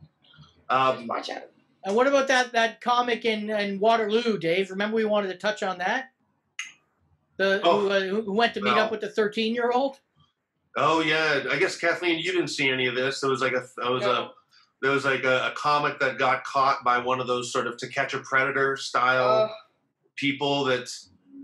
Um, Watch out. And what about that that comic in, in Waterloo, Dave? Remember we wanted to touch on that? The Oh, who, uh, who went to meet no. up with the thirteen year old? oh yeah, I guess Kathleen, you didn't see any of this. There was like a there was a No. there was like a, a comic that got caught by one of those sort of to catch a predator style Oh, people that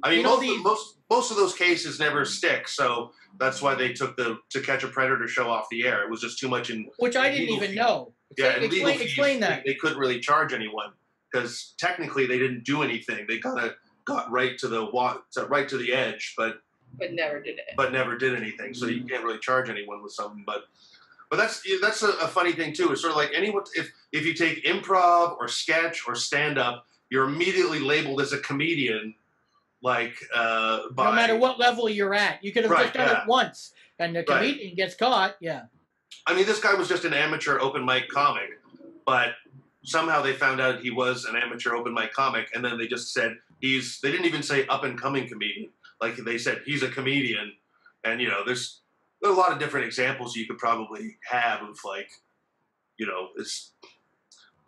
I mean You know most, the- most most of those cases never stick, so that's why they took the to catch a predator show off the air. It was just too much in Which I didn't even fees. know. Yeah, Explain, and explain, fees, explain that. They, they couldn't really charge anyone because technically they didn't do anything. They kind of got right to the wa- to, right to the edge, but but never did it. but never did anything. So you mm. can't really charge anyone with something. But but that's that's a, a funny thing too. It's sort of like anyone if if you take improv or sketch or stand up, you're immediately labeled as a comedian. Like uh, by, No matter what level you're at, you could have Right, just done yeah. it once, and the Right. comedian gets caught. Yeah, I mean, this guy was just an amateur open mic comic, but somehow they found out he was an amateur open mic comic, and then they just said he's. They didn't even say up and coming comedian. Like they said he's a comedian, and you know, there's there a lot of different examples you could probably have of like, you know, it's.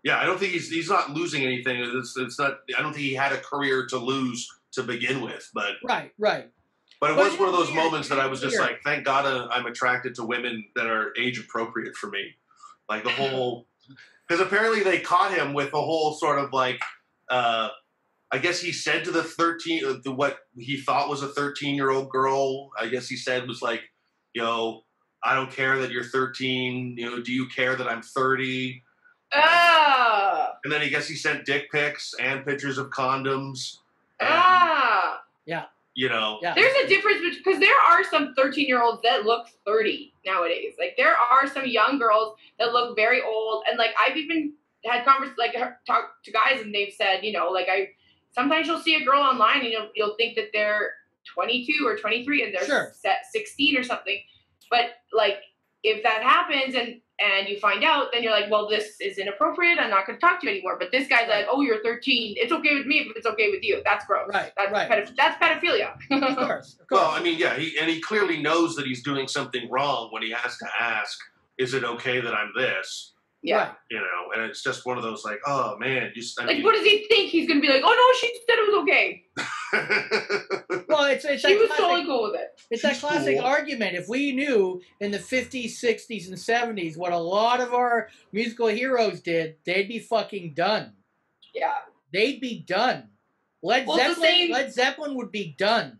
Yeah, I don't think he's he's not losing anything. It's, it's not. I don't think he had a career to lose to begin with, but right, right. but it But was one of those it's weird. moments that I was just like, thank God uh, I'm attracted to women that are age appropriate for me. Like the whole, because apparently they caught him with a whole sort of like, uh, I guess he said to the 13, uh, the, what he thought was a 13 year old girl, I guess he said was like, yo, I don't care that you're 13. You know, do you care that I'm 30? Ah, And then I guess he sent dick pics and pictures of condoms. And, ah. you know, Yeah. There's a difference because there are some 13 year olds that look 30 nowadays. Like there are some young girls that look very old, and like I've even had conversations like talked to guys, and they've said, you know, like I sometimes you'll see a girl online, and you'll you'll think that they're 22 or 23, and they're Sure. set 16 or something. But like if that happens, and and you find out, then you're like, well, this is inappropriate. I'm not going to talk to you anymore. But this guy's like, oh, you're 13. It's okay with me if it's okay with you. That's gross. Right, That's right. pedoph- that's pedophilia. Of course, of course. Well, I mean, yeah, he and he clearly knows that he's doing something wrong when he has to ask, "Is it okay that I'm this?" Yeah. Right. You know, and it's just one of those like, "Oh man, just I Like, mean, what does he think? He's gonna be like, oh no, she said it was okay. Well, it's it's She was classic, totally cool with it. it's that classic Cool. argument. If we knew in the fifties, sixties, and seventies what a lot of our musical heroes did, they'd be fucking done. Yeah. They'd be done. Led Well, Zeppelin, same- Led Zeppelin would be done.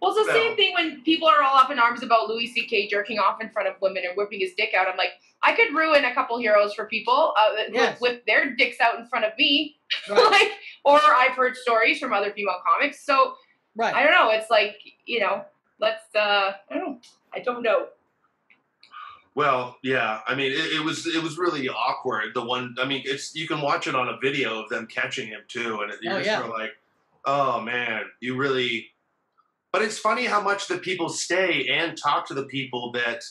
Well, it's the same thing when people are all up in arms about Louis C.K. jerking off in front of women and whipping his dick out. I'm like, I could ruin a couple heroes for people uh, Yes. whip their dicks out in front of me. Right. like, or I've heard stories from other female comics. So right. I don't know. It's like you know, let's. uh I don't know. I don't know. well, yeah, I mean, it, it was it was really awkward. The one, I mean, it's you can watch it on a video of them catching him too, and it, you're Oh, just yeah. like, "Oh man, you really." But it's funny how much the people stay and talk to the people that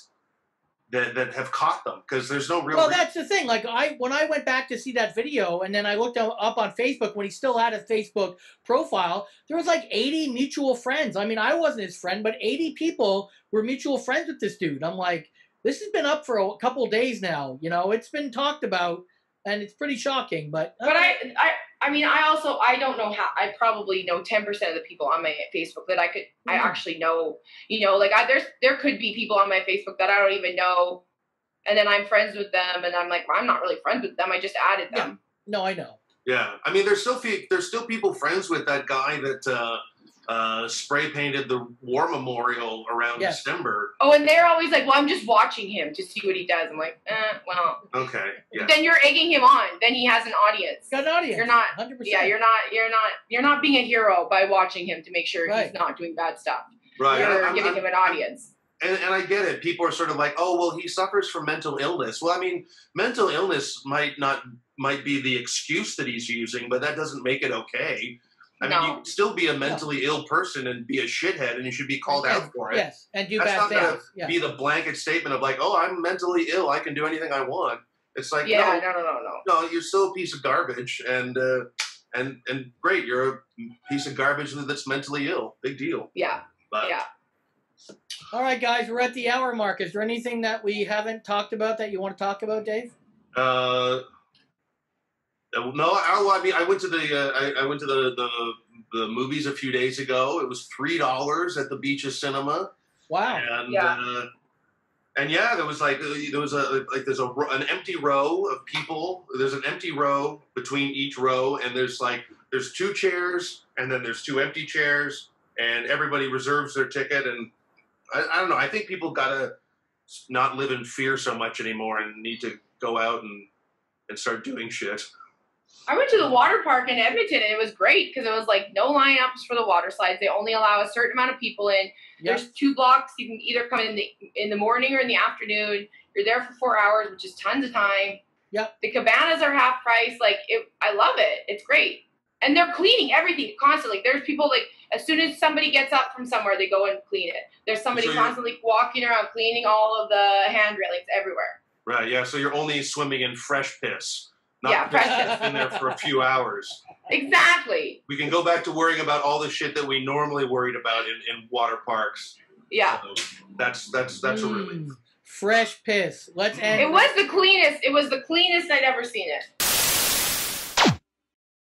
that that have caught them because there's no real. Well, re- that's the thing. Like I, when I went back to see that video, and then I looked up up on Facebook when he still had a Facebook profile. There was like 80 mutual friends. I mean, I wasn't his friend, but 80 people were mutual friends with this dude. I'm like, this has been up for a couple days now. You know, it's been talked about, and it's pretty shocking. But, But I, uh, I, I mean, I also I don't know how. I probably know ten percent of the people on my Facebook that I could I Mhm. actually know. You know, like I there's there could be people on my Facebook that I don't even know, and then I'm friends with them, and I'm like, well, I'm not really friends with them. I just added them. No, I know. Yeah, I mean, there's still fe- there's still people friends with that guy that uh, uh, spray painted the war memorial around Yes. December. Oh, and they're always like, well, I'm just watching him to see what he does. I'm like, eh, well. Okay, yeah. Then you're egging him on. Then he has an audience. Got an audience. You're not. 100%. Yeah, you're not. You're not. You're not being a hero by watching him to make sure Right. he's not doing bad stuff. Right. You're I'm- giving I'm- him an audience. and, and I get it. People are sort of like, oh, well, he suffers from mental illness. Well, I mean, mental illness might not might be the excuse that he's using, but that doesn't make it okay. I mean, you can still be a mentally ill person and be a shithead, and you should be called And- out for it. Yes, and do That's bad not gonna things. Yeah. be the blanket statement of like, oh, I'm mentally ill. I can do anything I want. It's like, Yeah, no, no, no, no, no. no, you're still a piece of garbage, and uh, and and great, you're a piece of garbage that's mentally ill. Big deal. Yeah, But yeah. All right, guys, we're at the hour mark. Is there anything that we haven't talked about that you want to talk about, Dave? Uh, no, I, I mean, I went to the uh, I, I went to the, the the movies a few days ago. It was three dollars at the Beaches Cinema, Wow. and Yeah. uh, and yeah, there was like uh, there was a like there's a an empty row of people. There's an empty row between each row, and there's like there's two chairs, and then there's two empty chairs, and everybody reserves their ticket. And I, I don't know. I think people gotta not live in fear so much anymore, and need to go out and and start doing shit. I went to the water park in Edmonton and it was great because it was like no lineups for the water slides. They only allow a certain amount of people in. Yep. There's two blocks. You can either come in the in the morning or in the afternoon. You're there for four hours, which is tons of time. Yep. The cabanas are half price. Like it, I love it. It's great, and they're cleaning everything constantly. There's people like as soon as somebody gets up from somewhere, they go and clean it. There's somebody So constantly walking around cleaning all of the hand railings everywhere. Right? Yeah. So you're only swimming in fresh piss. Not Yeah, fresh piss piss. there for a few hours. Exactly. We can go back to worrying about all the shit that we normally worried about in, in water parks. Yeah. So that's that's that's a relief. Mm, fresh piss. Let's end. It was the cleanest. It was the cleanest I'd ever seen it.